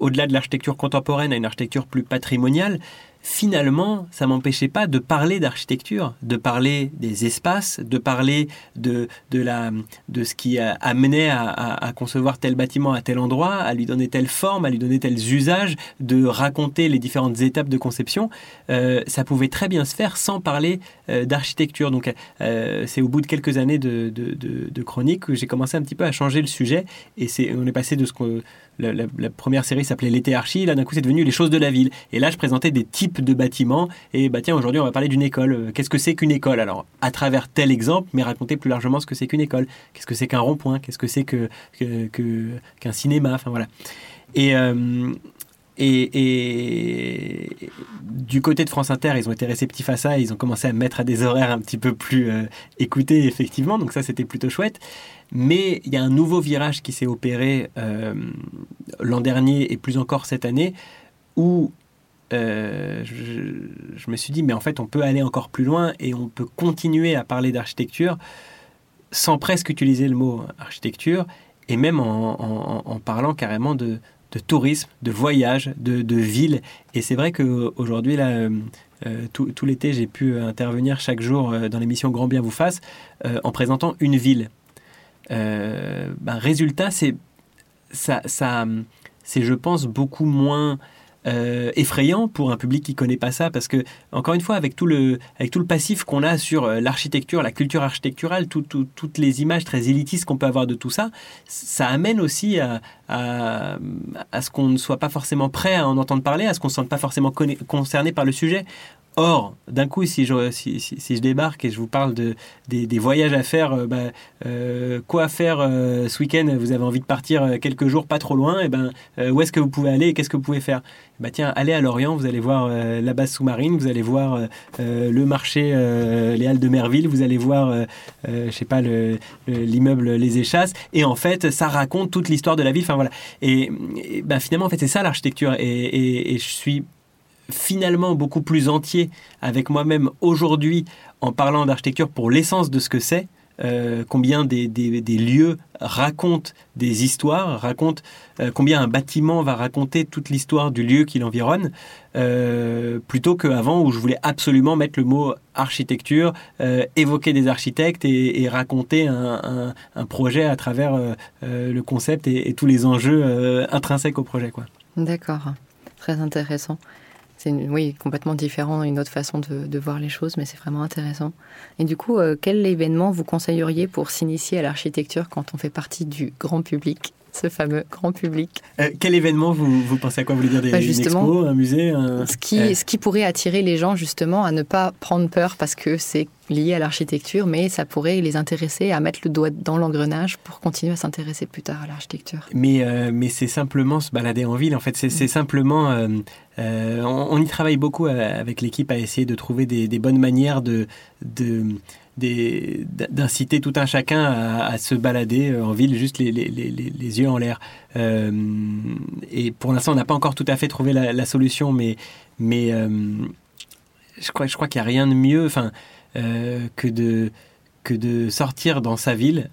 au-delà de l'architecture contemporaine à une architecture plus patrimoniale, finalement, ça m'empêchait pas de parler d'architecture, de parler des espaces, de parler de, de, la, de ce qui a amené à, à, concevoir tel bâtiment à tel endroit, à lui donner telle forme, à lui donner tels usages, de raconter les différentes étapes de conception. Euh, ça pouvait très bien se faire sans parler euh, d'architecture. Donc, euh, c'est au bout de quelques années de, de, chronique que j'ai commencé un petit peu à changer le sujet. Et c'est, on est passé de ce que la, première série s'appelait L'été là d'un coup c'est devenu Les choses de la ville. Et là je présentais des types de bâtiments. Et bah tiens, aujourd'hui on va parler d'une école. Euh, qu'est-ce que c'est qu'une école? Alors à travers tel exemple, mais raconter plus largement ce que c'est qu'une école. Qu'est-ce que c'est qu'un rond-point? Qu'est-ce que c'est qu'un cinéma? Enfin voilà. Et, euh, et, du côté de France Inter, ils ont été réceptifs à ça. Ils ont commencé à mettre à des horaires un petit peu plus euh, écoutés, effectivement. Donc ça, c'était plutôt chouette. Mais il y a un nouveau virage qui s'est opéré euh, l'an dernier et plus encore cette année, où euh, je, me suis dit, mais en fait, on peut aller encore plus loin et on peut continuer à parler d'architecture sans presque utiliser le mot architecture, et même en, parlant carrément de, tourisme, de voyage, de, ville. Et c'est vrai qu'aujourd'hui, là, euh, tout, l'été, j'ai pu intervenir chaque jour dans l'émission Grand Bien vous fasse en présentant une ville. Ben, résultat, c'est ça, c'est, je pense, beaucoup moins euh, effrayant pour un public qui connaît pas ça parce que encore une fois avec tout le avec tout le passif qu'on a sur euh, l'architecture la culture architecturale toutes les images très élitistes qu'on peut avoir de tout ça ça amène aussi à, à, ce qu'on ne soit pas forcément prêt à en entendre parler à ce qu'on ne se sente pas forcément concerné par le sujet Or, d'un coup, si je, débarque et je vous parle de, des, voyages à faire, euh, bah, euh, quoi faire euh, ce week-end? Vous avez envie de partir quelques jours pas trop loin, et eh ben, où est-ce que vous pouvez aller qu'est-ce que vous pouvez faire? Bah, Tiens, allez à Lorient, vous allez voir la base sous-marine, vous allez voir le marché, les Halles de Merville, vous allez voir, je sais pas, l'immeuble Les Échasses, et en fait, ça raconte toute l'histoire de la ville. Enfin voilà. Et, bah, finalement, en fait, c'est ça l'architecture. et, et je suis finalement beaucoup plus entier avec moi-même aujourd'hui en parlant d'architecture pour l'essence de ce que c'est. Euh, combien des, lieux racontent des histoires, racontent euh, combien un bâtiment va raconter toute l'histoire du lieu qui l'environne, euh, plutôt qu'avant où je voulais absolument mettre le mot architecture, évoquer des architectes et, raconter un, projet à travers le concept et, tous les enjeux intrinsèques au projet. D'accord, très intéressant c'est oui, complètement différent, une autre façon de, voir les choses, mais c'est vraiment intéressant. Et du coup, euh, quel événement vous conseilleriez pour s'initier à l'architecture quand on fait partie du grand public? Ce fameux grand public. Euh, quel événement vous, vous, pensez à quoi? Vous voulez dire des, bah, expo, un musée ce, qui, ce qui pourrait attirer les gens justement à ne pas prendre peur parce que c'est lié à l'architecture, mais ça pourrait les intéresser à mettre le doigt dans l'engrenage pour continuer à s'intéresser plus tard à l'architecture. Mais, euh, mais c'est simplement se balader en ville, en fait. C'est simplement... Euh, on, on, y travaille beaucoup avec l'équipe à essayer de trouver des, des bonnes manières de... de d'inciter tout un chacun à, se balader euh, en ville juste les, les, les, les yeux en l'air. Euh, et pour l'instant, on n'a pas encore tout à fait trouvé la, solution, mais, mais euh, je crois, je crois qu'il n'y a rien de mieux que, de, que de sortir dans sa ville.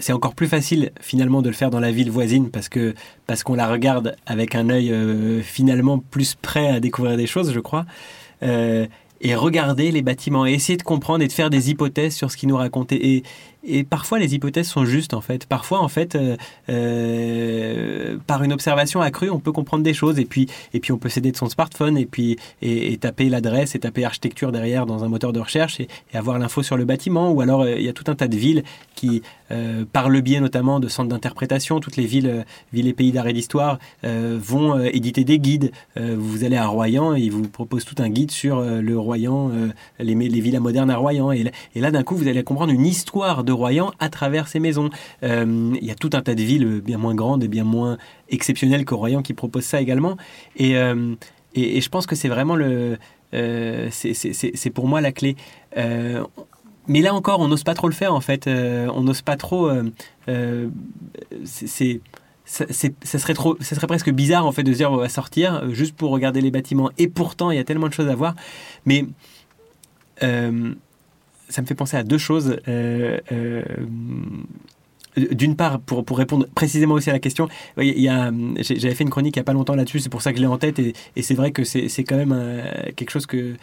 C'est encore plus facile finalement de le faire dans la ville voisine parce que parce qu'on la regarde avec un œil finalement plus prêt à découvrir des choses, je crois et regarder les bâtiments et essayer de comprendre et de faire des hypothèses sur ce qu'ils nous racontaient. Et parfois, les hypothèses sont justes, en fait. Parfois, en fait, euh, euh, par une observation accrue, on peut comprendre des choses. Et puis, et puis on peut s'aider de son smartphone et puis et, taper l'adresse et taper architecture derrière dans un moteur de recherche et, avoir l'info sur le bâtiment. Ou alors, euh, il y a tout un tas de villes qui, par le biais notamment de centres d'interprétation, toutes les villes, villes et pays d'art et d'histoire vont éditer des guides. vous allez à Royan et ils vous proposent tout un guide sur le Royan, les, les villas modernes à Royan. Et là, d'un coup, vous allez comprendre une histoire de Royan à travers ces maisons. Euh, il y a tout un tas de villes bien moins grandes et bien moins exceptionnelles que Royan qui proposent ça également. Et, euh, et, je pense que c'est vraiment le... Euh, c'est pour moi la clé. mais là encore, on n'ose pas trop le faire en fait. on n'ose pas trop. c'est ça, serait trop, ça serait presque bizarre en fait de se dire on va sortir juste pour regarder les bâtiments. Et pourtant, il y a tellement de choses à voir. Mais ça me fait penser à deux choses. Euh, euh, d'une part, pour, pour, répondre précisément aussi à la question, il y a, j'avais fait une chronique il n'y a pas longtemps là-dessus, c'est pour ça que je l'ai en tête, et, et c'est vrai que c'est, quand même quelque chose que,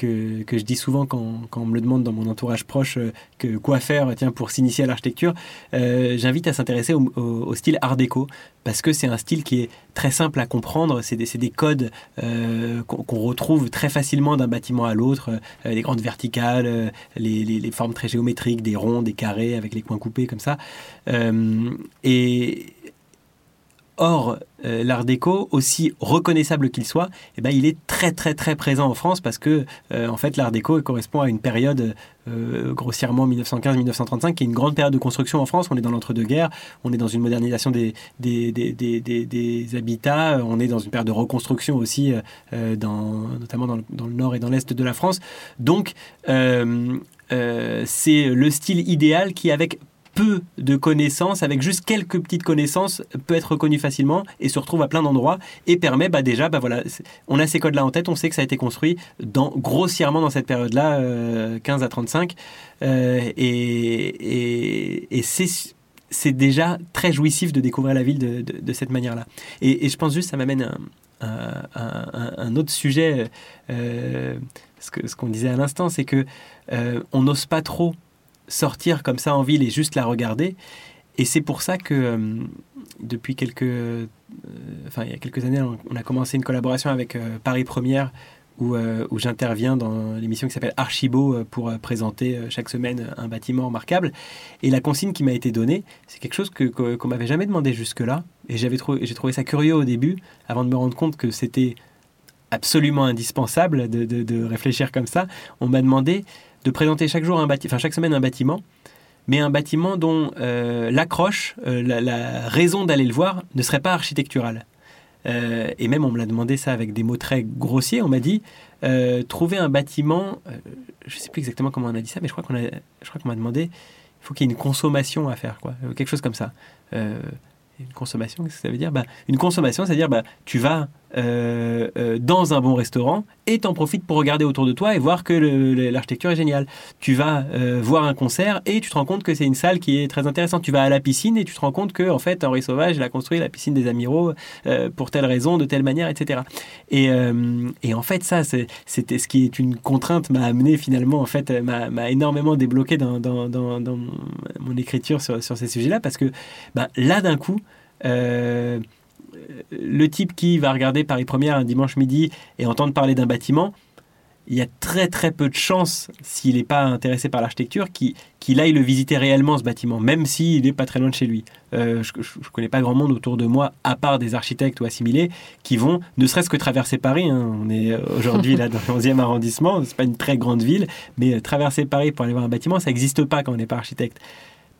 que, je dis souvent quand, on me le demande dans mon entourage proche, euh, que quoi faire tiens, pour s'initier à l'architecture. Euh, j'invite à s'intéresser au, style Art déco, parce que c'est un style qui est très simple à comprendre. C'est des, des, codes euh, qu'on retrouve très facilement d'un bâtiment à l'autre, les grandes verticales, les, les, les, formes très géométriques, des ronds, des carrés avec les coins coupés comme ça. et Or, euh, l'art déco, aussi reconnaissable qu'il soit, eh ben, il est très très très présent en France parce que euh, en fait l'art déco correspond à une période euh, grossièrement 1915-1935 qui est une grande période de construction en France. On est dans l'entre-deux-guerres, on est dans une modernisation des, des, des, des, habitats, on est dans une période de reconstruction aussi, dans, notamment dans le, dans le, nord et dans l'est de la France. Donc c'est le style idéal qui, avec peu de connaissances, avec juste quelques petites connaissances, peut être reconnu facilement et se retrouve à plein d'endroits et permet bah, déjà, bah, voilà, on a ces codes-là en tête, on sait que ça a été construit dans, grossièrement dans cette période-là, 15 euh, à 35. Euh, et, c'est déjà très jouissif de découvrir la ville de, cette manière-là. Et, je pense juste, ça m'amène à, un, autre sujet. Euh, ce qu'on disait à l'instant, c'est que on n'ose pas trop sortir comme ça en ville et juste la regarder. Et c'est pour ça que euh, depuis quelques, enfin il y a quelques années, on, a commencé une collaboration avec Paris Première euh, où, j'interviens dans l'émission qui s'appelle Archibo euh, pour euh, présenter chaque semaine un bâtiment remarquable. Et la consigne qui m'a été donnée, c'est quelque chose que, qu'on m'avait jamais demandé jusque-là. Et j'avais trouvé, j'ai trouvé ça curieux au début, avant de me rendre compte que c'était absolument indispensable de, de, réfléchir comme ça. On m'a demandé de présenter chaque jour un bâtiment, enfin chaque semaine un bâtiment, mais un bâtiment dont l'accroche, la, la, raison d'aller le voir ne serait pas architecturale. Euh, et même on me l'a demandé ça avec des mots très grossiers. On m'a dit euh, trouver un bâtiment. Euh, je ne sais plus exactement comment on a dit ça, mais je crois qu'on a, je crois qu'on m'a demandé. Il faut qu'il y ait une consommation à faire, quoi, quelque chose comme ça. une consommation, qu'est-ce que ça veut dire? Bah, Une consommation, c'est-à-dire bah, tu vas euh, euh, dans un bon restaurant et t'en profites pour regarder autour de toi et voir que l'architecture est géniale. Tu vas euh, voir un concert et tu te rends compte que c'est une salle qui est très intéressante. Tu vas à la piscine et tu te rends compte que en fait Henri Sauvage a construit la piscine des Amiraux pour telle raison, de telle manière, etc. Et, en fait ça, c'était ce qui est une contrainte m'a amené finalement en fait m'a énormément débloqué dans, mon écriture sur, sur ces sujets-là parce que bah, là d'un coup le type qui va regarder Paris Première un dimanche midi et entendre parler d'un bâtiment, il y a très très peu de chances, s'il n'est pas intéressé par l'architecture, qu'il aille le visiter réellement ce bâtiment, même s'il n'est pas très loin de chez lui. Euh, je ne connais pas grand monde autour de moi, à part des architectes ou assimilés, qui vont, ne serait-ce que traverser Paris. Hein. On est aujourd'hui là dans le 11e arrondissement, c'est pas une très grande ville, mais euh, traverser Paris pour aller voir un bâtiment, ça n'existe pas quand on n'est pas architecte.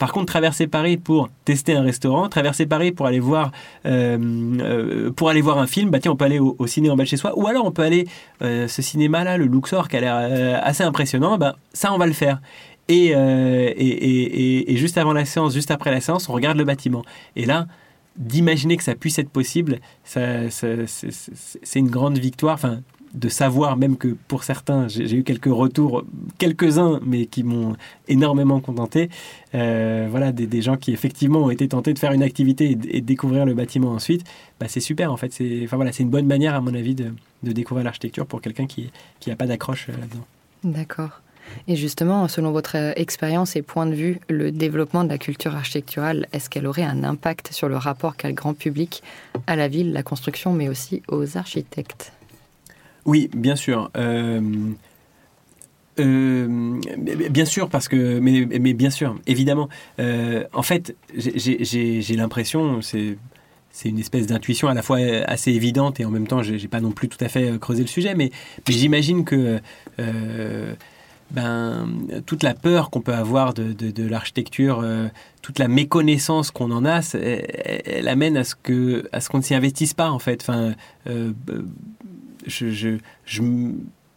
Par contre, traverser Paris pour tester un restaurant, traverser Paris pour aller voir, euh, euh, pour aller voir un film, bah tiens, on peut aller au, ciné en bas de chez soi, ou alors on peut aller euh, ce cinéma-là, le Luxor, qui a l'air assez impressionnant, bah, ça, on va le faire. Et, et, et, juste avant la séance, juste après la séance, on regarde le bâtiment. Et là, d'imaginer que ça puisse être possible, ça, c'est une grande victoire. Enfin, de savoir même que pour certains, j'ai eu quelques retours, quelques-uns, mais qui m'ont énormément contenté. Euh, voilà, des, gens qui effectivement ont été tentés de faire une activité et, découvrir le bâtiment ensuite. Bah, c'est super en fait. C'est enfin, voilà, une bonne manière à mon avis de, découvrir l'architecture pour quelqu'un qui n'a pas d'accroche euh, là-dedans. D'accord. Et justement, selon votre euh, expérience et point de vue, le développement de la culture architecturale, est-ce qu'elle aurait un impact sur le rapport qu'a le grand public à la ville, la construction, mais aussi aux architectes? Oui, bien sûr. Euh, euh, bien sûr, parce que, mais, mais bien sûr, évidemment. Euh, en fait, j'ai l'impression, c'est une espèce d'intuition à la fois assez évidente et en même temps, j'ai pas non plus tout à fait creusé le sujet, mais, j'imagine que ben, toute la peur qu'on peut avoir de, l'architecture, toute la méconnaissance qu'on en a, elle, amène à ce que à ce qu'on ne s'y investisse pas en fait. Enfin, je, je, je,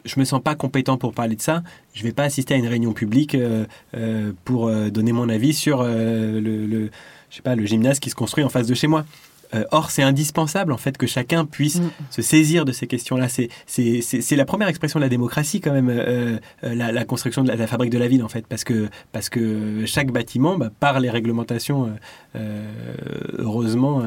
je, me sens pas compétent pour parler de ça. Je vais pas assister à une réunion publique euh, euh, pour euh, donner mon avis sur le, le, je sais pas, le gymnase qui se construit en face de chez moi. Or, c'est indispensable en fait que chacun puisse mm. se saisir de ces questions-là. C'est la première expression de la démocratie quand même, la, construction de la, fabrique de la ville en fait, parce que, parce que chaque bâtiment, bah, par les réglementations, heureusement,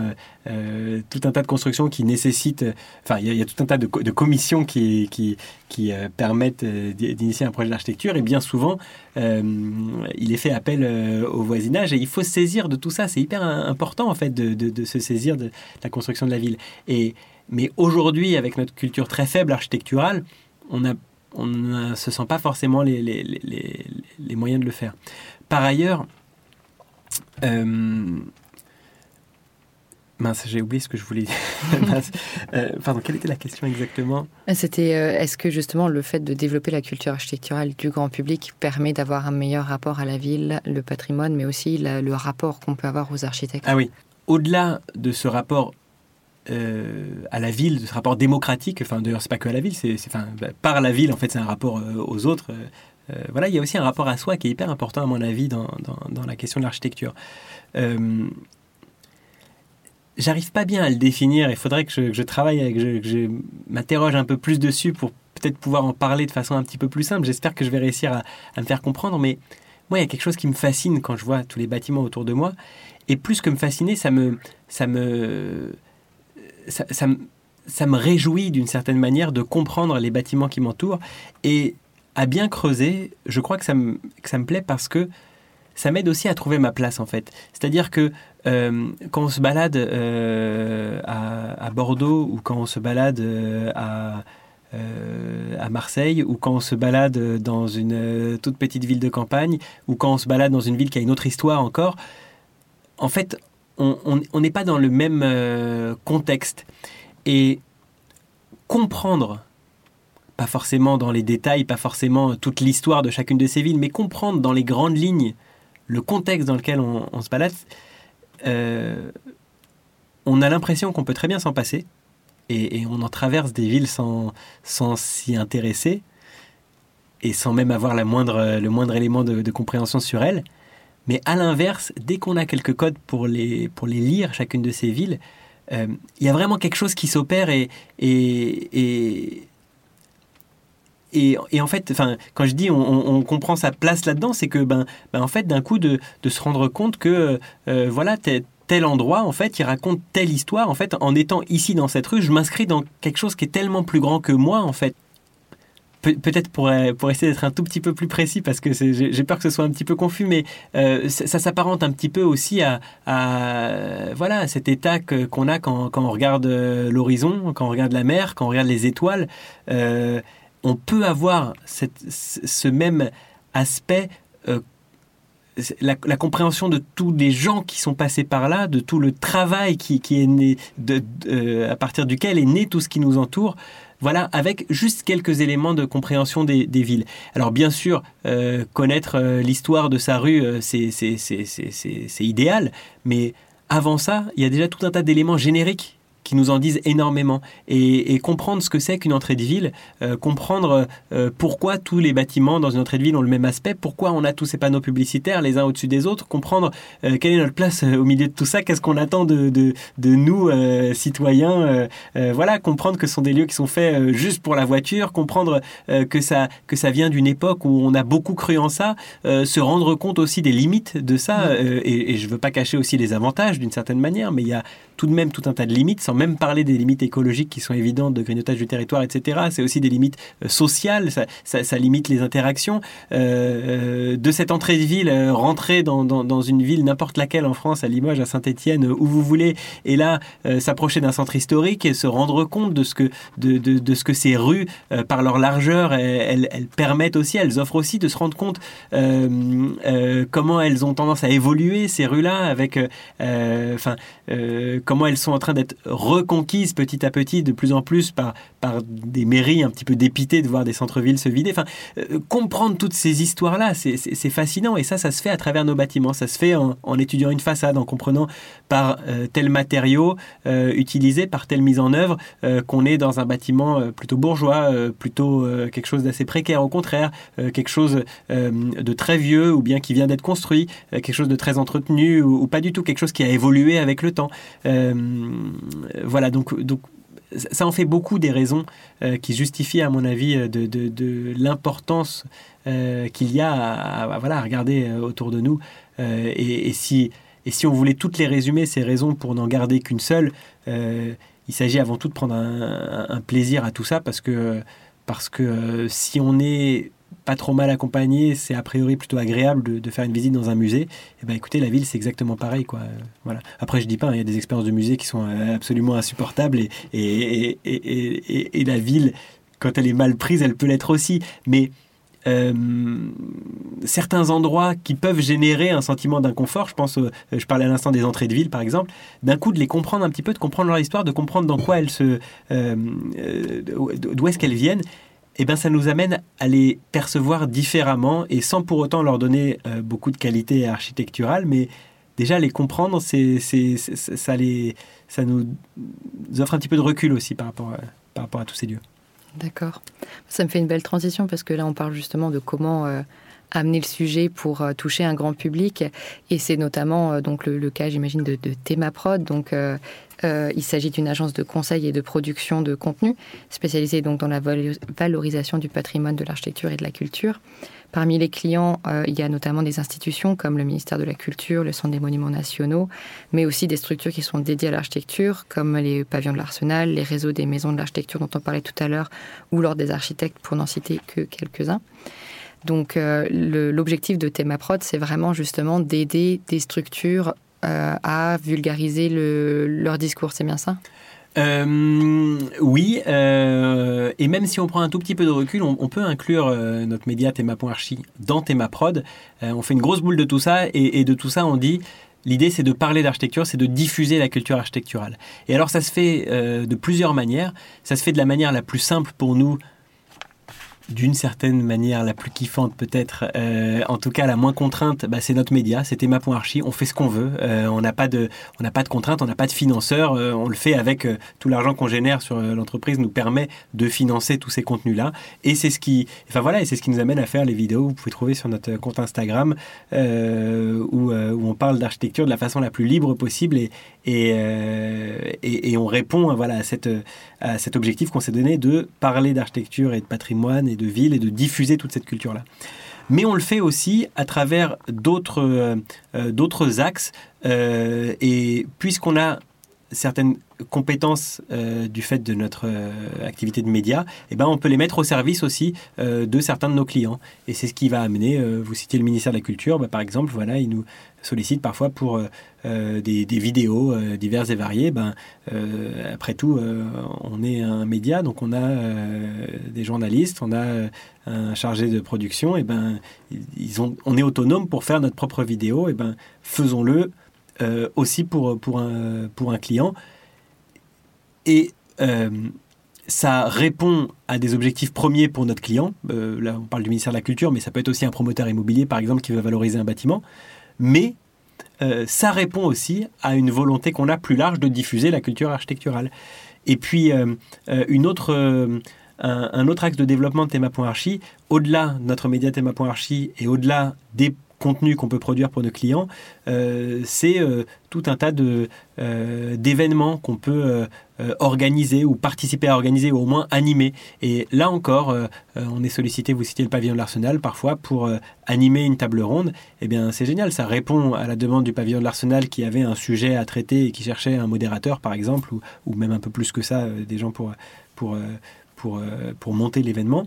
tout un tas de constructions qui nécessitent, enfin, il y, a tout un tas de, commissions qui, qui permettent d'initier un projet d'architecture et bien souvent, il est fait appel au voisinage et il faut se saisir de tout ça. C'est hyper important en fait de, se saisir de, la construction de la ville. Et, mais aujourd'hui, avec notre culture très faible architecturale, on ne se sent pas forcément les, moyens de le faire. Par ailleurs, euh, mince, j'ai oublié ce que je voulais dire. Euh, pardon, quelle était la question exactement? C'était euh, est-ce que justement le fait de développer la culture architecturale du grand public permet d'avoir un meilleur rapport à la ville, le patrimoine, mais aussi le rapport qu'on peut avoir aux architectes? Ah oui, au-delà de ce rapport euh, à la ville, de ce rapport démocratique, enfin d'ailleurs c'est pas que à la ville, c'est enfin, bah, par la ville en fait c'est un rapport aux autres. Voilà, il y a aussi un rapport à soi qui est hyper important à mon avis dans, dans, la question de l'architecture. J'arrive pas bien à le définir, il faudrait que je, travaille, que je, m'interroge un peu plus dessus pour peut-être pouvoir en parler de façon un petit peu plus simple. J'espère que je vais réussir à, me faire comprendre, mais moi, il y a quelque chose qui me fascine quand je vois tous les bâtiments autour de moi. Et plus que me fasciner, ça me, ça me, ça, ça, me réjouit d'une certaine manière de comprendre les bâtiments qui m'entourent. Et à bien creuser, je crois que ça me, que ça me plaît parce que ça m'aide aussi à trouver ma place en fait. C'est-à-dire que euh, quand on se balade euh, à, Bordeaux ou quand on se balade euh, à, à Marseille ou quand on se balade dans une toute petite ville de campagne ou quand on se balade dans une ville qui a une autre histoire encore, en fait, on n'est pas dans le même contexte. Et comprendre pas forcément dans les détails, pas forcément toute l'histoire de chacune de ces villes, mais comprendre dans les grandes lignes le contexte dans lequel on, se balade, euh, on a l'impression qu'on peut très bien s'en passer, et, on en traverse des villes sans s'y intéresser, et sans même avoir la moindre, le moindre élément de, compréhension sur elles. Mais à l'inverse, dès qu'on a quelques codes pour les, pour les lire, chacune de ces villes, euh, il y a vraiment quelque chose qui s'opère et, et, et, en fait, enfin, quand je dis on, comprend sa place là-dedans, c'est que ben, ben, en fait, d'un coup, de, se rendre compte que euh, voilà, tel endroit, en fait, il raconte telle histoire. En fait, en étant ici dans cette rue, je m'inscris dans quelque chose qui est tellement plus grand que moi, en fait. peut-être pour, pour essayer d'être un tout petit peu plus précis, parce que j'ai peur que ce soit un petit peu confus, mais euh, ça, s'apparente un petit peu aussi à, voilà, cet état qu'on a quand, quand, on regarde euh, l'horizon, quand on regarde la mer, quand on regarde les étoiles on peut avoir ce même aspect, euh, la, compréhension de tous les gens qui sont passés par là, de tout le travail qui, est né, euh, à partir duquel est né tout ce qui nous entoure. Voilà, avec juste quelques éléments de compréhension des, villes. Alors bien sûr, euh, connaître l'histoire de sa rue, c'est idéal, mais avant ça, il y a déjà tout un tas d'éléments génériques qui nous en disent énormément. Et, comprendre ce que c'est qu'une entrée de ville, euh, comprendre euh, pourquoi tous les bâtiments dans une entrée de ville ont le même aspect, pourquoi on a tous ces panneaux publicitaires les uns au-dessus des autres, comprendre euh, quelle est notre place au milieu de tout ça, qu'est-ce qu'on attend de, de, de nous, citoyens. voilà, comprendre que ce sont des lieux qui sont faits juste pour la voiture, comprendre que, ça, que ça vient d'une époque où on a beaucoup cru en ça, se rendre compte aussi des limites de ça. Mmh. et, et je ne veux pas cacher aussi les avantages d'une certaine manière, mais il y a tout de même tout un tas de limites, sans même parler des limites écologiques qui sont évidentes de grignotage du territoire, etc. C'est aussi des limites euh, sociales, ça, limite les interactions. Euh, euh, de cette entrée de ville, rentrer dans, dans, une ville, n'importe laquelle en France, à Limoges, à Saint-Étienne, où vous voulez, et là, s'approcher d'un centre historique et se rendre compte de ce que, de, de, de ce que ces rues, par leur largeur, elles, elles, permettent aussi, elles offrent aussi de se rendre compte comment elles ont tendance à évoluer, ces rues-là, avec, enfin, comment elles sont en train d'être reconquises petit à petit, de plus en plus par, par des mairies un petit peu dépitées de voir des centres-villes se vider. Enfin, euh, comprendre toutes ces histoires-là, c'est fascinant. Et ça, ça se fait à travers nos bâtiments. Ça se fait en, étudiant une façade, en comprenant par euh, tel matériau euh, utilisé, par telle mise en œuvre, qu'on est dans un bâtiment plutôt bourgeois, plutôt quelque chose d'assez précaire. Au contraire, quelque chose de très vieux ou bien qui vient d'être construit, quelque chose de très entretenu ou, pas du tout, quelque chose qui a évolué avec le temps. Voilà, donc, donc ça en fait beaucoup des raisons euh, qui justifient, à mon avis, euh, de, l'importance euh, qu'il y a à, voilà, regarder autour de nous. Et, si, et si on voulait toutes les résumer, ces raisons, pour n'en garder qu'une seule, il s'agit avant tout de prendre un, un, plaisir à tout ça, parce que, parce que si on est pas trop mal accompagné, c'est a priori plutôt agréable de, faire une visite dans un musée. Et eh ben écoutez, la ville c'est exactement pareil quoi. Voilà. Après je dis pas, hein, il y a des expériences de musée qui sont euh, absolument insupportables et, et, et, et, la ville quand elle est mal prise, elle peut l'être aussi. Mais euh, certains endroits qui peuvent générer un sentiment d'inconfort, je pense, je parlais à l'instant des entrées de ville par exemple, d'un coup de les comprendre un petit peu, de comprendre leur histoire, de comprendre dans quoi elles se, euh, d'où est-ce qu'elles viennent, eh ben, ça nous amène à les percevoir différemment et sans pour autant leur donner euh, beaucoup de qualité architecturale, mais déjà les comprendre, c'est, ça, les, ça nous offre un petit peu de recul aussi par rapport à, par rapport à tous ces lieux. D'accord. Ça me fait une belle transition parce que là, on parle justement de comment, euh, amener le sujet pour toucher un grand public. Et c'est notamment donc le, cas, j'imagine, de, de Thémaprod. Donc, il s'agit d'une agence de conseil et de production de contenu spécialisée donc dans la valorisation du patrimoine de l'architecture et de la culture. Parmi les clients, euh, il y a notamment des institutions comme le ministère de la Culture, le Centre des Monuments Nationaux, mais aussi des structures qui sont dédiées à l'architecture, comme les pavillons de l'Arsenal, les réseaux des maisons de l'architecture dont on parlait tout à l'heure, ou l'Ordre des architectes, pour n'en citer que quelques-uns. Donc euh, l'objectif de Thémaprod, c'est vraiment justement d'aider des structures euh, à vulgariser leur discours, c'est bien ça? Euh, oui, et même si on prend un tout petit peu de recul, on, peut inclure notre média Théma.archi dans Thémaprod. on fait une grosse boule de tout ça, et de tout ça, on dit L'idée, c'est de parler d'architecture, c'est de diffuser la culture architecturale. Et alors, ça se fait de plusieurs manières. Ça se fait de la manière la plus simple pour nous d'une certaine manière la plus kiffante peut-être, euh, en tout cas la moins contrainte, bah, c'est notre média, c'est Théma.archi, on fait ce qu'on veut, euh, on n'a pas de, contraintes, on n'a pas de financeurs, euh, on le fait avec tout l'argent qu'on génère sur l'entreprise nous permet de financer tous ces contenus-là, et c'est ce qui, enfin voilà, ce qui nous amène à faire les vidéos. Vous pouvez trouver sur notre compte Instagram où, on parle d'architecture de la façon la plus libre possible et, on répond à cette, cet objectif qu'on s'est donné de parler d'architecture et de patrimoine de ville et de diffuser toute cette culture-là. Mais on le fait aussi à travers d'autres euh, euh, d'autres axes. Euh, et puisqu'on a certaines compétences du fait de notre activité de médias, eh ben, on peut les mettre au service aussi de certains de nos clients. Et c'est ce qui va amener, vous citiez le ministère de la Culture, bah, par exemple, voilà, il nous sollicite parfois pour euh, des, vidéos euh, diverses et variées, ben, euh, après tout, on est un média, donc on a des journalistes, on a un chargé de production, et ben, ils ont, on est autonome pour faire notre propre vidéo, et ben, faisons-le aussi pour, pour, un, pour un client. Et ça répond à des objectifs premiers pour notre client. là, on parle du ministère de la Culture, mais ça peut être aussi un promoteur immobilier, par exemple, qui veut valoriser un bâtiment. Mais euh, ça répond aussi à une volonté qu'on a plus large de diffuser la culture architecturale. Et puis, euh, euh, une autre, un, autre axe de développement de Théma.archi, au-delà de notre média Théma.archi et au-delà des contenu qu'on peut produire pour nos clients, euh, c'est euh, tout un tas de, euh, d'événements qu'on peut organiser ou participer à organiser ou au moins animer. Et là encore, on est sollicité, vous citez le pavillon de l'Arsenal, parfois pour animer une table ronde. Eh bien, c'est génial, ça répond à la demande du pavillon de l'Arsenal qui avait un sujet à traiter et qui cherchait un modérateur, par exemple, ou, ou même un peu plus que ça, des gens pour, pour, pour, pour monter l'événement.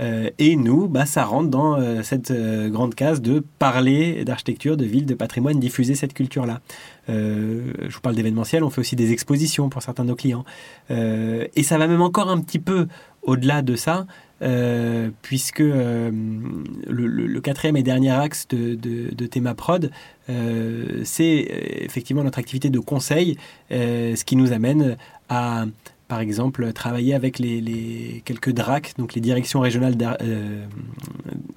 Euh, et nous, bah, ça rentre dans euh, cette euh, grande case de parler d'architecture, de ville, de patrimoine, diffuser cette culture-là. je vous parle d'événementiel, on fait aussi des expositions pour certains de nos clients. et ça va même encore un petit peu au-delà de ça, puisque le, quatrième et dernier axe de, de, de Théma Prod, c'est effectivement notre activité de conseil, ce qui nous amène à par exemple, travailler avec les, quelques DRAC, donc les directions régionales, euh,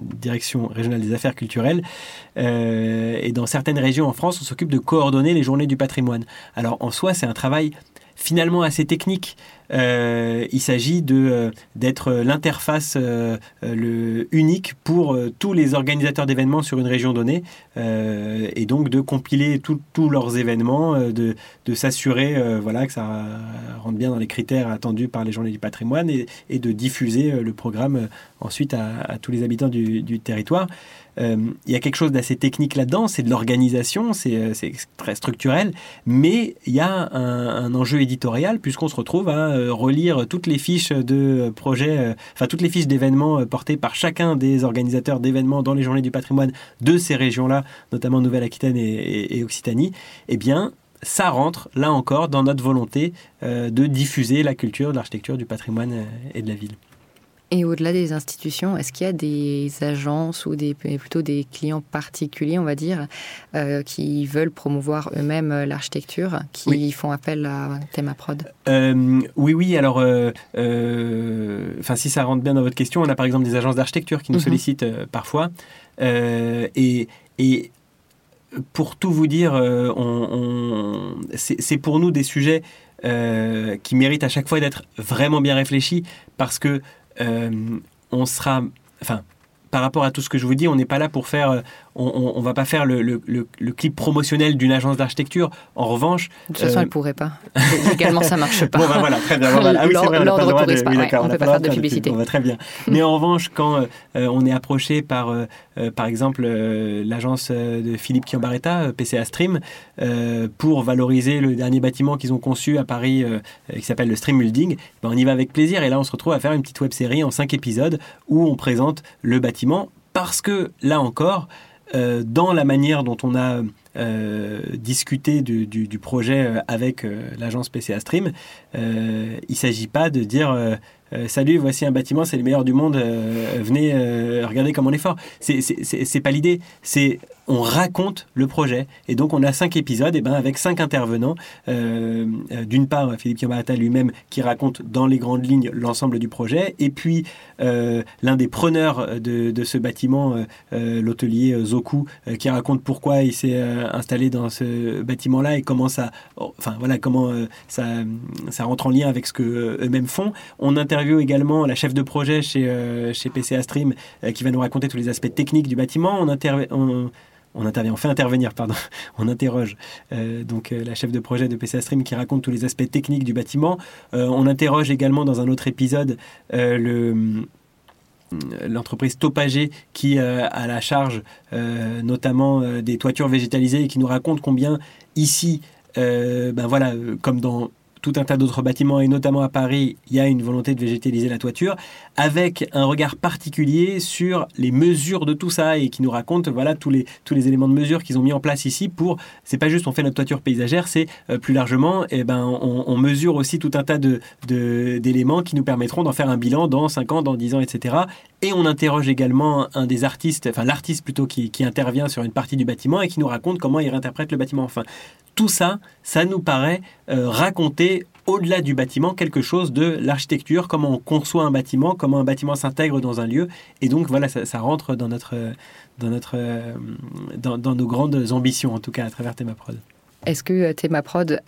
des affaires culturelles. Euh, et dans certaines régions en France, on s'occupe de coordonner les journées du patrimoine. Alors en soi, c'est un travail finalement assez technique. Euh, il s'agit euh, d'être l'interface euh, le unique pour tous les organisateurs d'événements sur une région donnée et donc de compiler tous leurs événements, de, de s'assurer voilà que ça rentre bien dans les critères attendus par les journées du patrimoine et, de diffuser le programme ensuite à, tous les habitants du territoire. Il y a quelque chose d'assez technique là-dedans, c'est de l'organisation, c'est très structurel, mais il y a un, enjeu éditorial puisqu'on se retrouve à euh, relire toutes les fiches de projets, euh, enfin toutes les fiches d'événements euh, portées par chacun des organisateurs d'événements dans les journées du patrimoine de ces régions-là, notamment Nouvelle-Aquitaine et, Occitanie, eh bien, ça rentre, là encore, dans notre volonté de diffuser la culture, l'architecture, du patrimoine et de la ville. Et au-delà des institutions, est-ce qu'il y a des agences ou des, plutôt des clients particuliers, on va dire, euh, qui veulent promouvoir eux-mêmes euh, l'architecture, qui font appel à Thémaprod euh, Oui, oui. Alors, euh, enfin, si ça rentre bien dans votre question, on a par exemple des agences d'architecture qui nous mhm. sollicitent parfois. et, et pour tout vous dire, on, c'est pour nous des sujets qui méritent à chaque fois d'être vraiment bien réfléchis parce que euh, on sera, enfin, par rapport à tout ce que je vous dis, on n'est pas là pour faire, euh, on, on, va pas faire le, le, le, clip promotionnel d'une agence d'architecture. En revanche, de toute façon, euh... elle pourrait pas. Également, ça marche pas. bon, ben voilà, très bien. Voilà. Ah oui, c'est vrai, on n'a pas de, oui, ouais, on peut pas faire de publicité. On va très bien. Mais en revanche, quand euh, on est approché par, euh, par exemple, l'agence de Philippe Chiambaretta, PCA Stream, pour valoriser le dernier bâtiment qu'ils ont conçu à Paris, qui s'appelle le Stream Building, ben, on y va avec plaisir. Et là, on se retrouve à faire une petite web série en cinq épisodes où on présente le bâtiment parce que là encore, euh, dans la manière dont on a euh, discuté du, du, projet euh, avec l'agence PCA Stream, il ne s'agit pas de dire salut, voici un bâtiment, c'est le meilleur du monde, venez regarder comme on est fort. C'est pas l'idée. C'est on raconte le projet. Et donc, on a cinq épisodes et ben, avec cinq intervenants. Euh, D'une part, Philippe Yamata lui-même qui raconte dans les grandes lignes l'ensemble du projet. Et puis, euh, l'un des preneurs de, ce bâtiment, euh, l'hôtelier Zoku, qui raconte pourquoi il s'est installé dans ce bâtiment-là et comment ça, enfin, voilà, comment ça, ça rentre en lien avec ce qu'eux-mêmes font. On interviewe également la chef de projet chez, chez PCA Stream qui va nous raconter tous les aspects techniques du bâtiment. On, on, on intervient, on fait intervenir, pardon, on interroge euh, donc euh, la chef de projet de PCA Stream qui raconte tous les aspects techniques du bâtiment. Euh, on interroge également dans un autre épisode euh, le l'entreprise Topagé qui euh, a la charge euh, notamment euh, des toitures végétalisées et qui nous raconte combien ici, ben voilà, comme dans tout un tas d'autres bâtiments, et notamment à Paris, il y a une volonté de végétaliser la toiture, avec un regard particulier sur les mesures de tout ça, et qui nous raconte voilà, tous, les, tous les éléments de mesure qu'ils ont mis en place ici pour, c'est pas juste on fait notre toiture paysagère, c'est euh, plus largement, et ben, on, mesure aussi tout un tas d'éléments de, qui nous permettront d'en faire un bilan dans 5 ans, dans 10 ans, etc. Et on interroge également un des artistes, enfin l'artiste plutôt, qui, intervient sur une partie du bâtiment et qui nous raconte comment il réinterprète le bâtiment. Enfin, tout ça, ça nous paraît euh, raconter au-delà du bâtiment quelque chose de l'architecture, comment on conçoit un bâtiment, comment un bâtiment s'intègre dans un lieu. Et donc voilà, ça, rentre dans, notre, dans, notre, dans, dans, nos grandes ambitions, en tout cas à travers Thémaprod. Est-ce que Thémaprod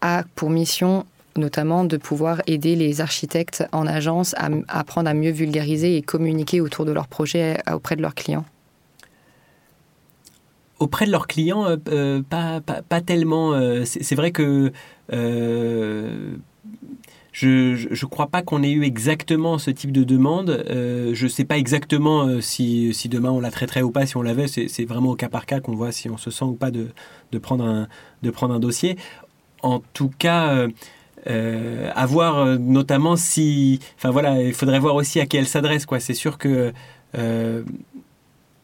a pour mission notamment de pouvoir aider les architectes en agence à apprendre à mieux vulgariser et communiquer autour de leurs projets auprès de leurs clients auprès de leurs clients, euh, euh, pas, pas, pas, tellement. Euh, c'est vrai que euh, je ne crois pas qu'on ait eu exactement ce type de demande. Euh, je ne sais pas exactement si, si demain on la traiterait ou pas, si on l'avait. C'est vraiment au cas par cas qu'on voit si on se sent ou pas de, de, prendre, un, de prendre un dossier. En tout cas, euh, à voir notamment si. Enfin voilà, il faudrait voir aussi à qui elle s'adresse. C'est sûr que. Euh,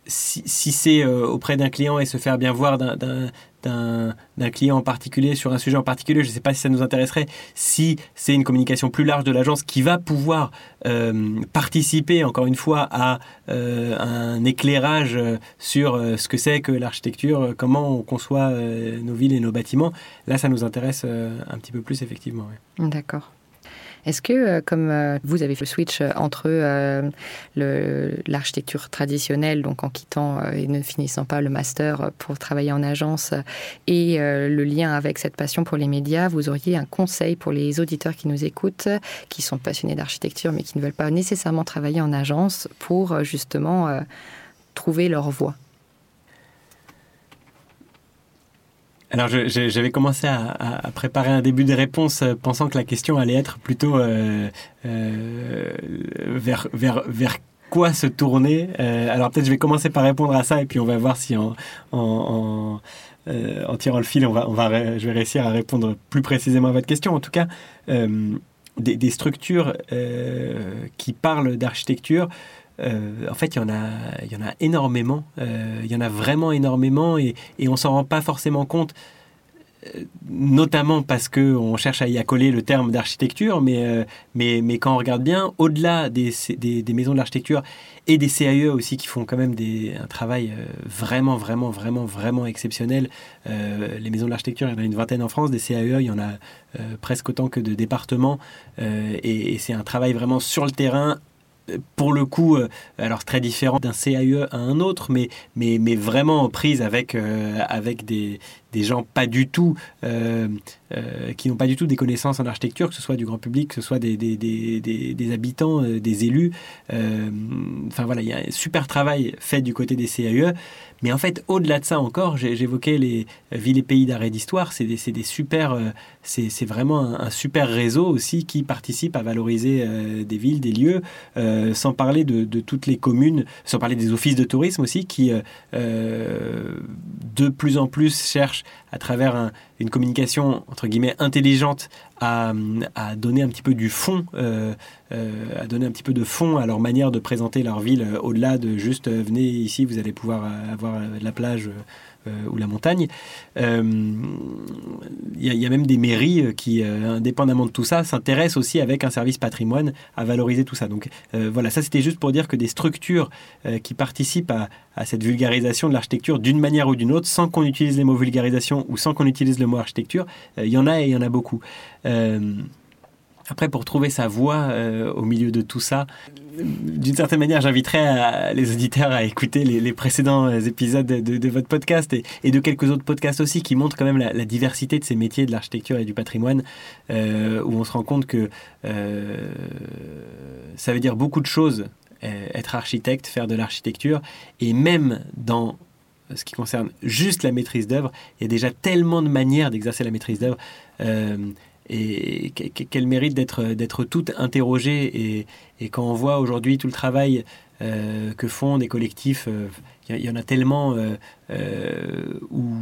si, c'est euh, auprès d'un client et se faire bien voir d'un client en particulier sur un sujet en particulier, je ne sais pas si ça nous intéresserait, si c'est une communication plus large de l'agence qui va pouvoir euh, participer, encore une fois, à euh, un éclairage sur ce que c'est que l'architecture, comment on conçoit nos villes et nos bâtiments, là, ça nous intéresse un petit peu plus, effectivement. D'accord. Est-ce que, euh, comme euh, vous avez fait le switch euh, entre l'architecture traditionnelle, donc en quittant et ne finissant pas le master pour travailler en agence, et le lien avec cette passion pour les médias, vous auriez un conseil pour les auditeurs qui nous écoutent, qui sont passionnés d'architecture, mais qui ne veulent pas nécessairement travailler en agence pour justement trouver leur voie? Alors, j'avais commencé à, à, préparer un début de réponse euh, pensant que la question allait être plutôt euh, euh, vers, vers, vers quoi se tourner. Alors, peut-être je vais commencer par répondre à ça et puis on va voir si en, en, tirant le fil, on va, je vais réussir à répondre plus précisément à votre question. En tout cas, des, structures qui parlent d'architecture. Euh, en fait, il y en a, il y en a énormément. Euh, il y en a vraiment énormément et, et on s'en rend pas forcément compte, euh, notamment parce que on cherche à y accoler le terme d'architecture, mais, mais, mais quand on regarde bien, au-delà des, des, maisons de l'architecture et des CAE aussi qui font quand même un travail vraiment, vraiment, vraiment, vraiment exceptionnel. Les maisons de l'architecture, il y en a une vingtaine en France, des CAE, il y en a presque autant que de départements, et c'est un travail vraiment sur le terrain pour le coup, euh, alors très différent d'un CAE à un autre, mais, vraiment prise avec, euh, avec des, des gens pas du tout, qui n'ont pas du tout des connaissances en architecture, que ce soit du grand public, que ce soit des, des, des, habitants, des élus. Enfin voilà, il y a un super travail fait du côté des CAE. Mais en fait, au-delà de ça encore, j'évoquais les villes et pays d'arrêt d'histoire. C'est des, super, euh, c'est vraiment un, super réseau aussi qui participe à valoriser euh, des villes, des lieux, euh, sans parler de, toutes les communes, sans parler des offices de tourisme aussi qui de plus en plus cherchent à travers une communication entre guillemets intelligente à, à, donner un petit peu du fond, à donner un petit peu de fond à leur manière de présenter leur ville au-delà de juste venez ici, vous allez pouvoir avoir la plage euh, ou la montagne. Il euh, y, a même des mairies qui, euh, indépendamment de tout ça, s'intéressent aussi avec un service patrimoine à valoriser tout ça. Donc voilà, ça c'était juste pour dire que des structures qui participent à, à, cette vulgarisation de l'architecture d'une manière ou d'une autre, sans qu'on utilise les mots vulgarisation ou sans qu'on utilise le mot architecture, il y en a et il y en a beaucoup. Après, pour trouver sa voix euh, au milieu de tout ça, d'une certaine manière, j'inviterais les auditeurs à écouter les, précédents euh, épisodes de, votre podcast et, de quelques autres podcasts aussi qui montrent quand même la, diversité de ces métiers de l'architecture et du patrimoine, euh, où on se rend compte que ça veut dire beaucoup de choses, être architecte, faire de l'architecture, et même dans ce qui concerne juste la maîtrise d'œuvre, il y a déjà tellement de manières d'exercer la maîtrise d'œuvre et qu'elle mérite d'être toute interrogée et, et, quand on voit aujourd'hui tout le travail euh, que font des collectifs, euh, il y, en a tellement euh, où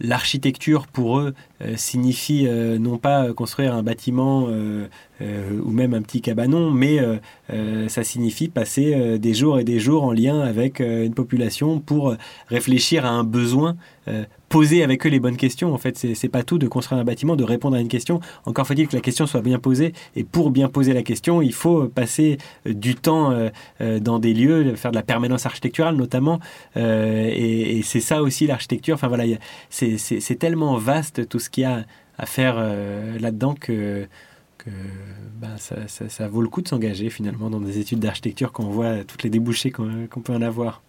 l'architecture pour eux signifie non pas construire un bâtiment ou même un petit cabanon, mais ça signifie passer des jours et des jours en lien avec une population pour réfléchir à un besoin poser avec eux les bonnes questions. En fait, c'est pas tout de construire un bâtiment, de répondre à une question. Encore faut-il que la question soit bien posée. Et pour bien poser la question, il faut passer euh, du temps euh, euh, dans des lieux, faire de la permanence architecturale notamment. et, c'est ça aussi l'architecture. Enfin voilà, c'est tellement vaste tout ce qu'il y a à faire là-dedans que que ben, ça, vaut le coup de s'engager finalement dans des études d'architecture quand on voit toutes les débouchés qu'on peut en avoir.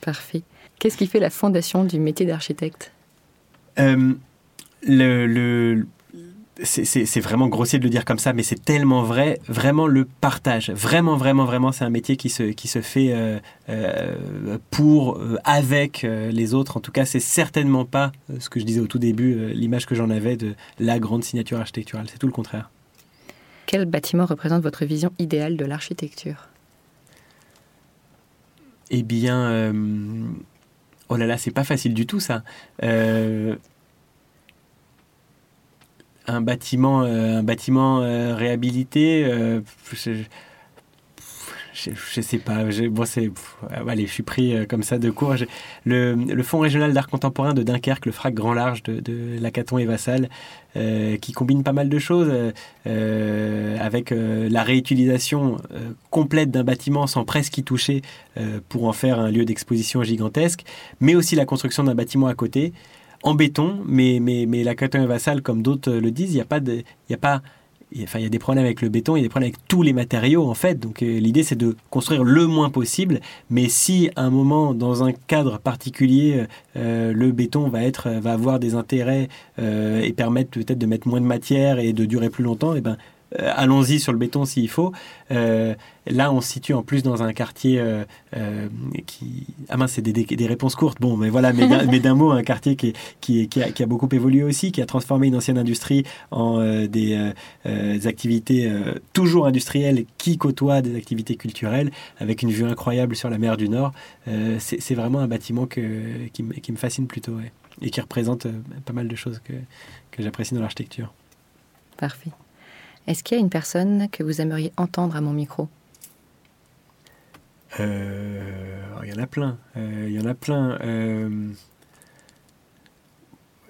Parfait. Qu'est-ce qui fait la fondation du métier d'architecte? Euh, le, c'est vraiment grossier de le dire comme ça, mais c'est tellement vrai. Vraiment le partage. Vraiment, vraiment, vraiment, c'est un métier qui se, qui se fait euh, euh, pour, avec les autres. En tout cas, c'est certainement pas ce que je disais au tout début, l'image que j'en avais de la grande signature architecturale. C'est tout le contraire. Quel bâtiment représente votre vision idéale de l'architecture? Eh bien Oh là là, c'est pas facile du tout ça. Euh, un bâtiment, euh, un bâtiment euh, réhabilité, je, je, sais pas. Bon, c'est, allez, je suis pris comme ça de court. Le, Fonds régional d'art contemporain de Dunkerque, le FRAC Grand Large de, de Lacaton et Vassal, qui combine pas mal de choses avec la réutilisation complète d'un bâtiment sans presque y toucher pour en faire un lieu d'exposition gigantesque, mais aussi la construction d'un bâtiment à côté en béton, mais, mais, mais Lacaton et Vassal, comme d'autres le disent, il n'y a pas de, il a pas il y a des problèmes avec le béton, il y a des problèmes avec tous les matériaux en fait. Donc euh, l'idée c'est de construire le moins possible. Mais si à un moment dans un cadre particulier euh, le béton va être va avoir des intérêts euh, et permettre peut-être de mettre moins de matière et de durer plus longtemps, et eh ben euh, allons-y sur le béton s'il faut. Euh, là, on se situe en plus dans un quartier euh, qui... Ah mince, c'est des, réponses courtes. Bon, mais voilà, mais d'un mot, un quartier qui, qui, qui, a, beaucoup évolué aussi, qui a transformé une ancienne industrie en des, activités toujours industrielles qui côtoient des activités culturelles, avec une vue incroyable sur la mer du Nord. c'est vraiment un bâtiment que, qui, me fascine plutôt, et qui représente pas mal de choses que, que j'apprécie dans l'architecture. Parfait. Est-ce qu'il y a une personne que vous aimeriez entendre à mon micro? Euh, Il y en a plein. Euh, il y en a plein. Euh,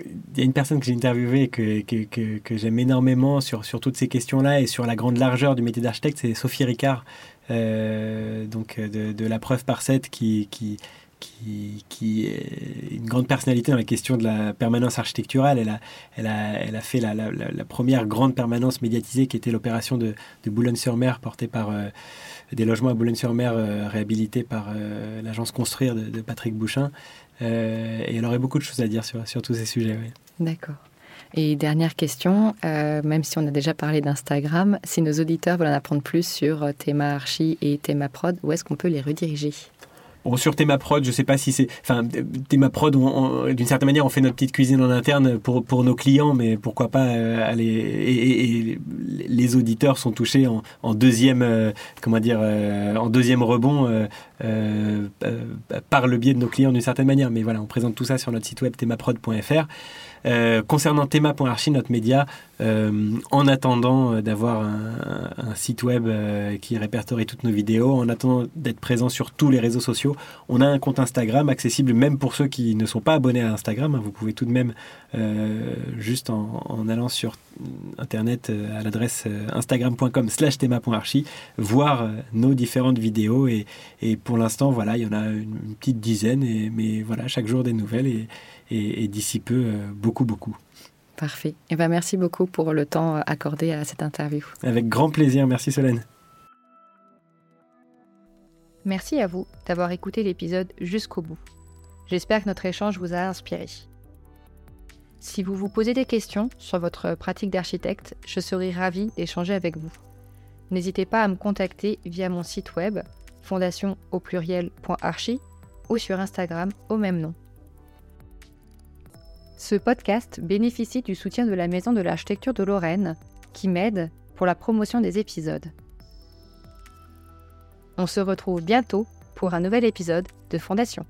il y a une personne que j'ai interviewée que, que, que, j'aime énormément sur, sur toutes ces questions-là et sur la grande largeur du métier d'architecte, c'est Sophie Ricard, donc de, La Preuve par 7, qui, qui, qui, est une grande personnalité dans la question de la permanence architecturale. Elle a, elle a, elle a fait la, première grande permanence médiatisée qui était l'opération de, Boulogne-sur-Mer portée par euh, des logements à Boulogne-sur-Mer euh, réhabilités par euh, l'agence Construire de, Patrick Bouchin. et elle aurait beaucoup de choses à dire sur tous ces sujets. D'accord. Et dernière question, même si on a déjà parlé d'Instagram, si nos auditeurs veulent en apprendre plus sur Théma Archi et Théma Prod, où est-ce qu'on peut les rediriger? Sur Théma Prod, je sais pas si c'est. Enfin, Théma Prod, d'une certaine manière, on fait notre petite cuisine en interne pour, nos clients, mais pourquoi pas euh, aller. Et, les auditeurs sont touchés en, deuxième, euh, comment dire, euh, en deuxième rebond par le biais de nos clients d'une certaine manière. Mais voilà, on présente tout ça sur notre site web thémaprod.fr. Euh, concernant Théma.archi, notre média, euh, en attendant euh, d'avoir un, site web qui répertorie toutes nos vidéos, en attendant d'être présent sur tous les réseaux sociaux, on a un compte Instagram accessible même pour ceux qui ne sont pas abonnés à Instagram. Hein. Vous pouvez tout de même, juste en, allant sur Internet à l'adresse instagram.com slash théma.archi, voir nos différentes vidéos. Et, pour l'instant, voilà, il y en a une, petite dizaine, mais voilà, chaque jour des nouvelles. Et, et, d'ici peu, euh, beaucoup, beaucoup. Parfait. Et eh ben, merci beaucoup pour le temps accordé à cette interview. Avec grand plaisir. Merci Solène. Merci à vous d'avoir écouté l'épisode jusqu'au bout. J'espère que notre échange vous a inspiré. Si vous vous posez des questions sur votre pratique d'architecte, je serai ravie d'échanger avec vous. N'hésitez pas à me contacter via mon site web fondation au pluriel.archi ou sur Instagram au même nom. Ce podcast bénéficie du soutien de la Maison de l'Architecture de Lorraine, qui m'aide pour la promotion des épisodes. On se retrouve bientôt pour un nouvel épisode de Fondation.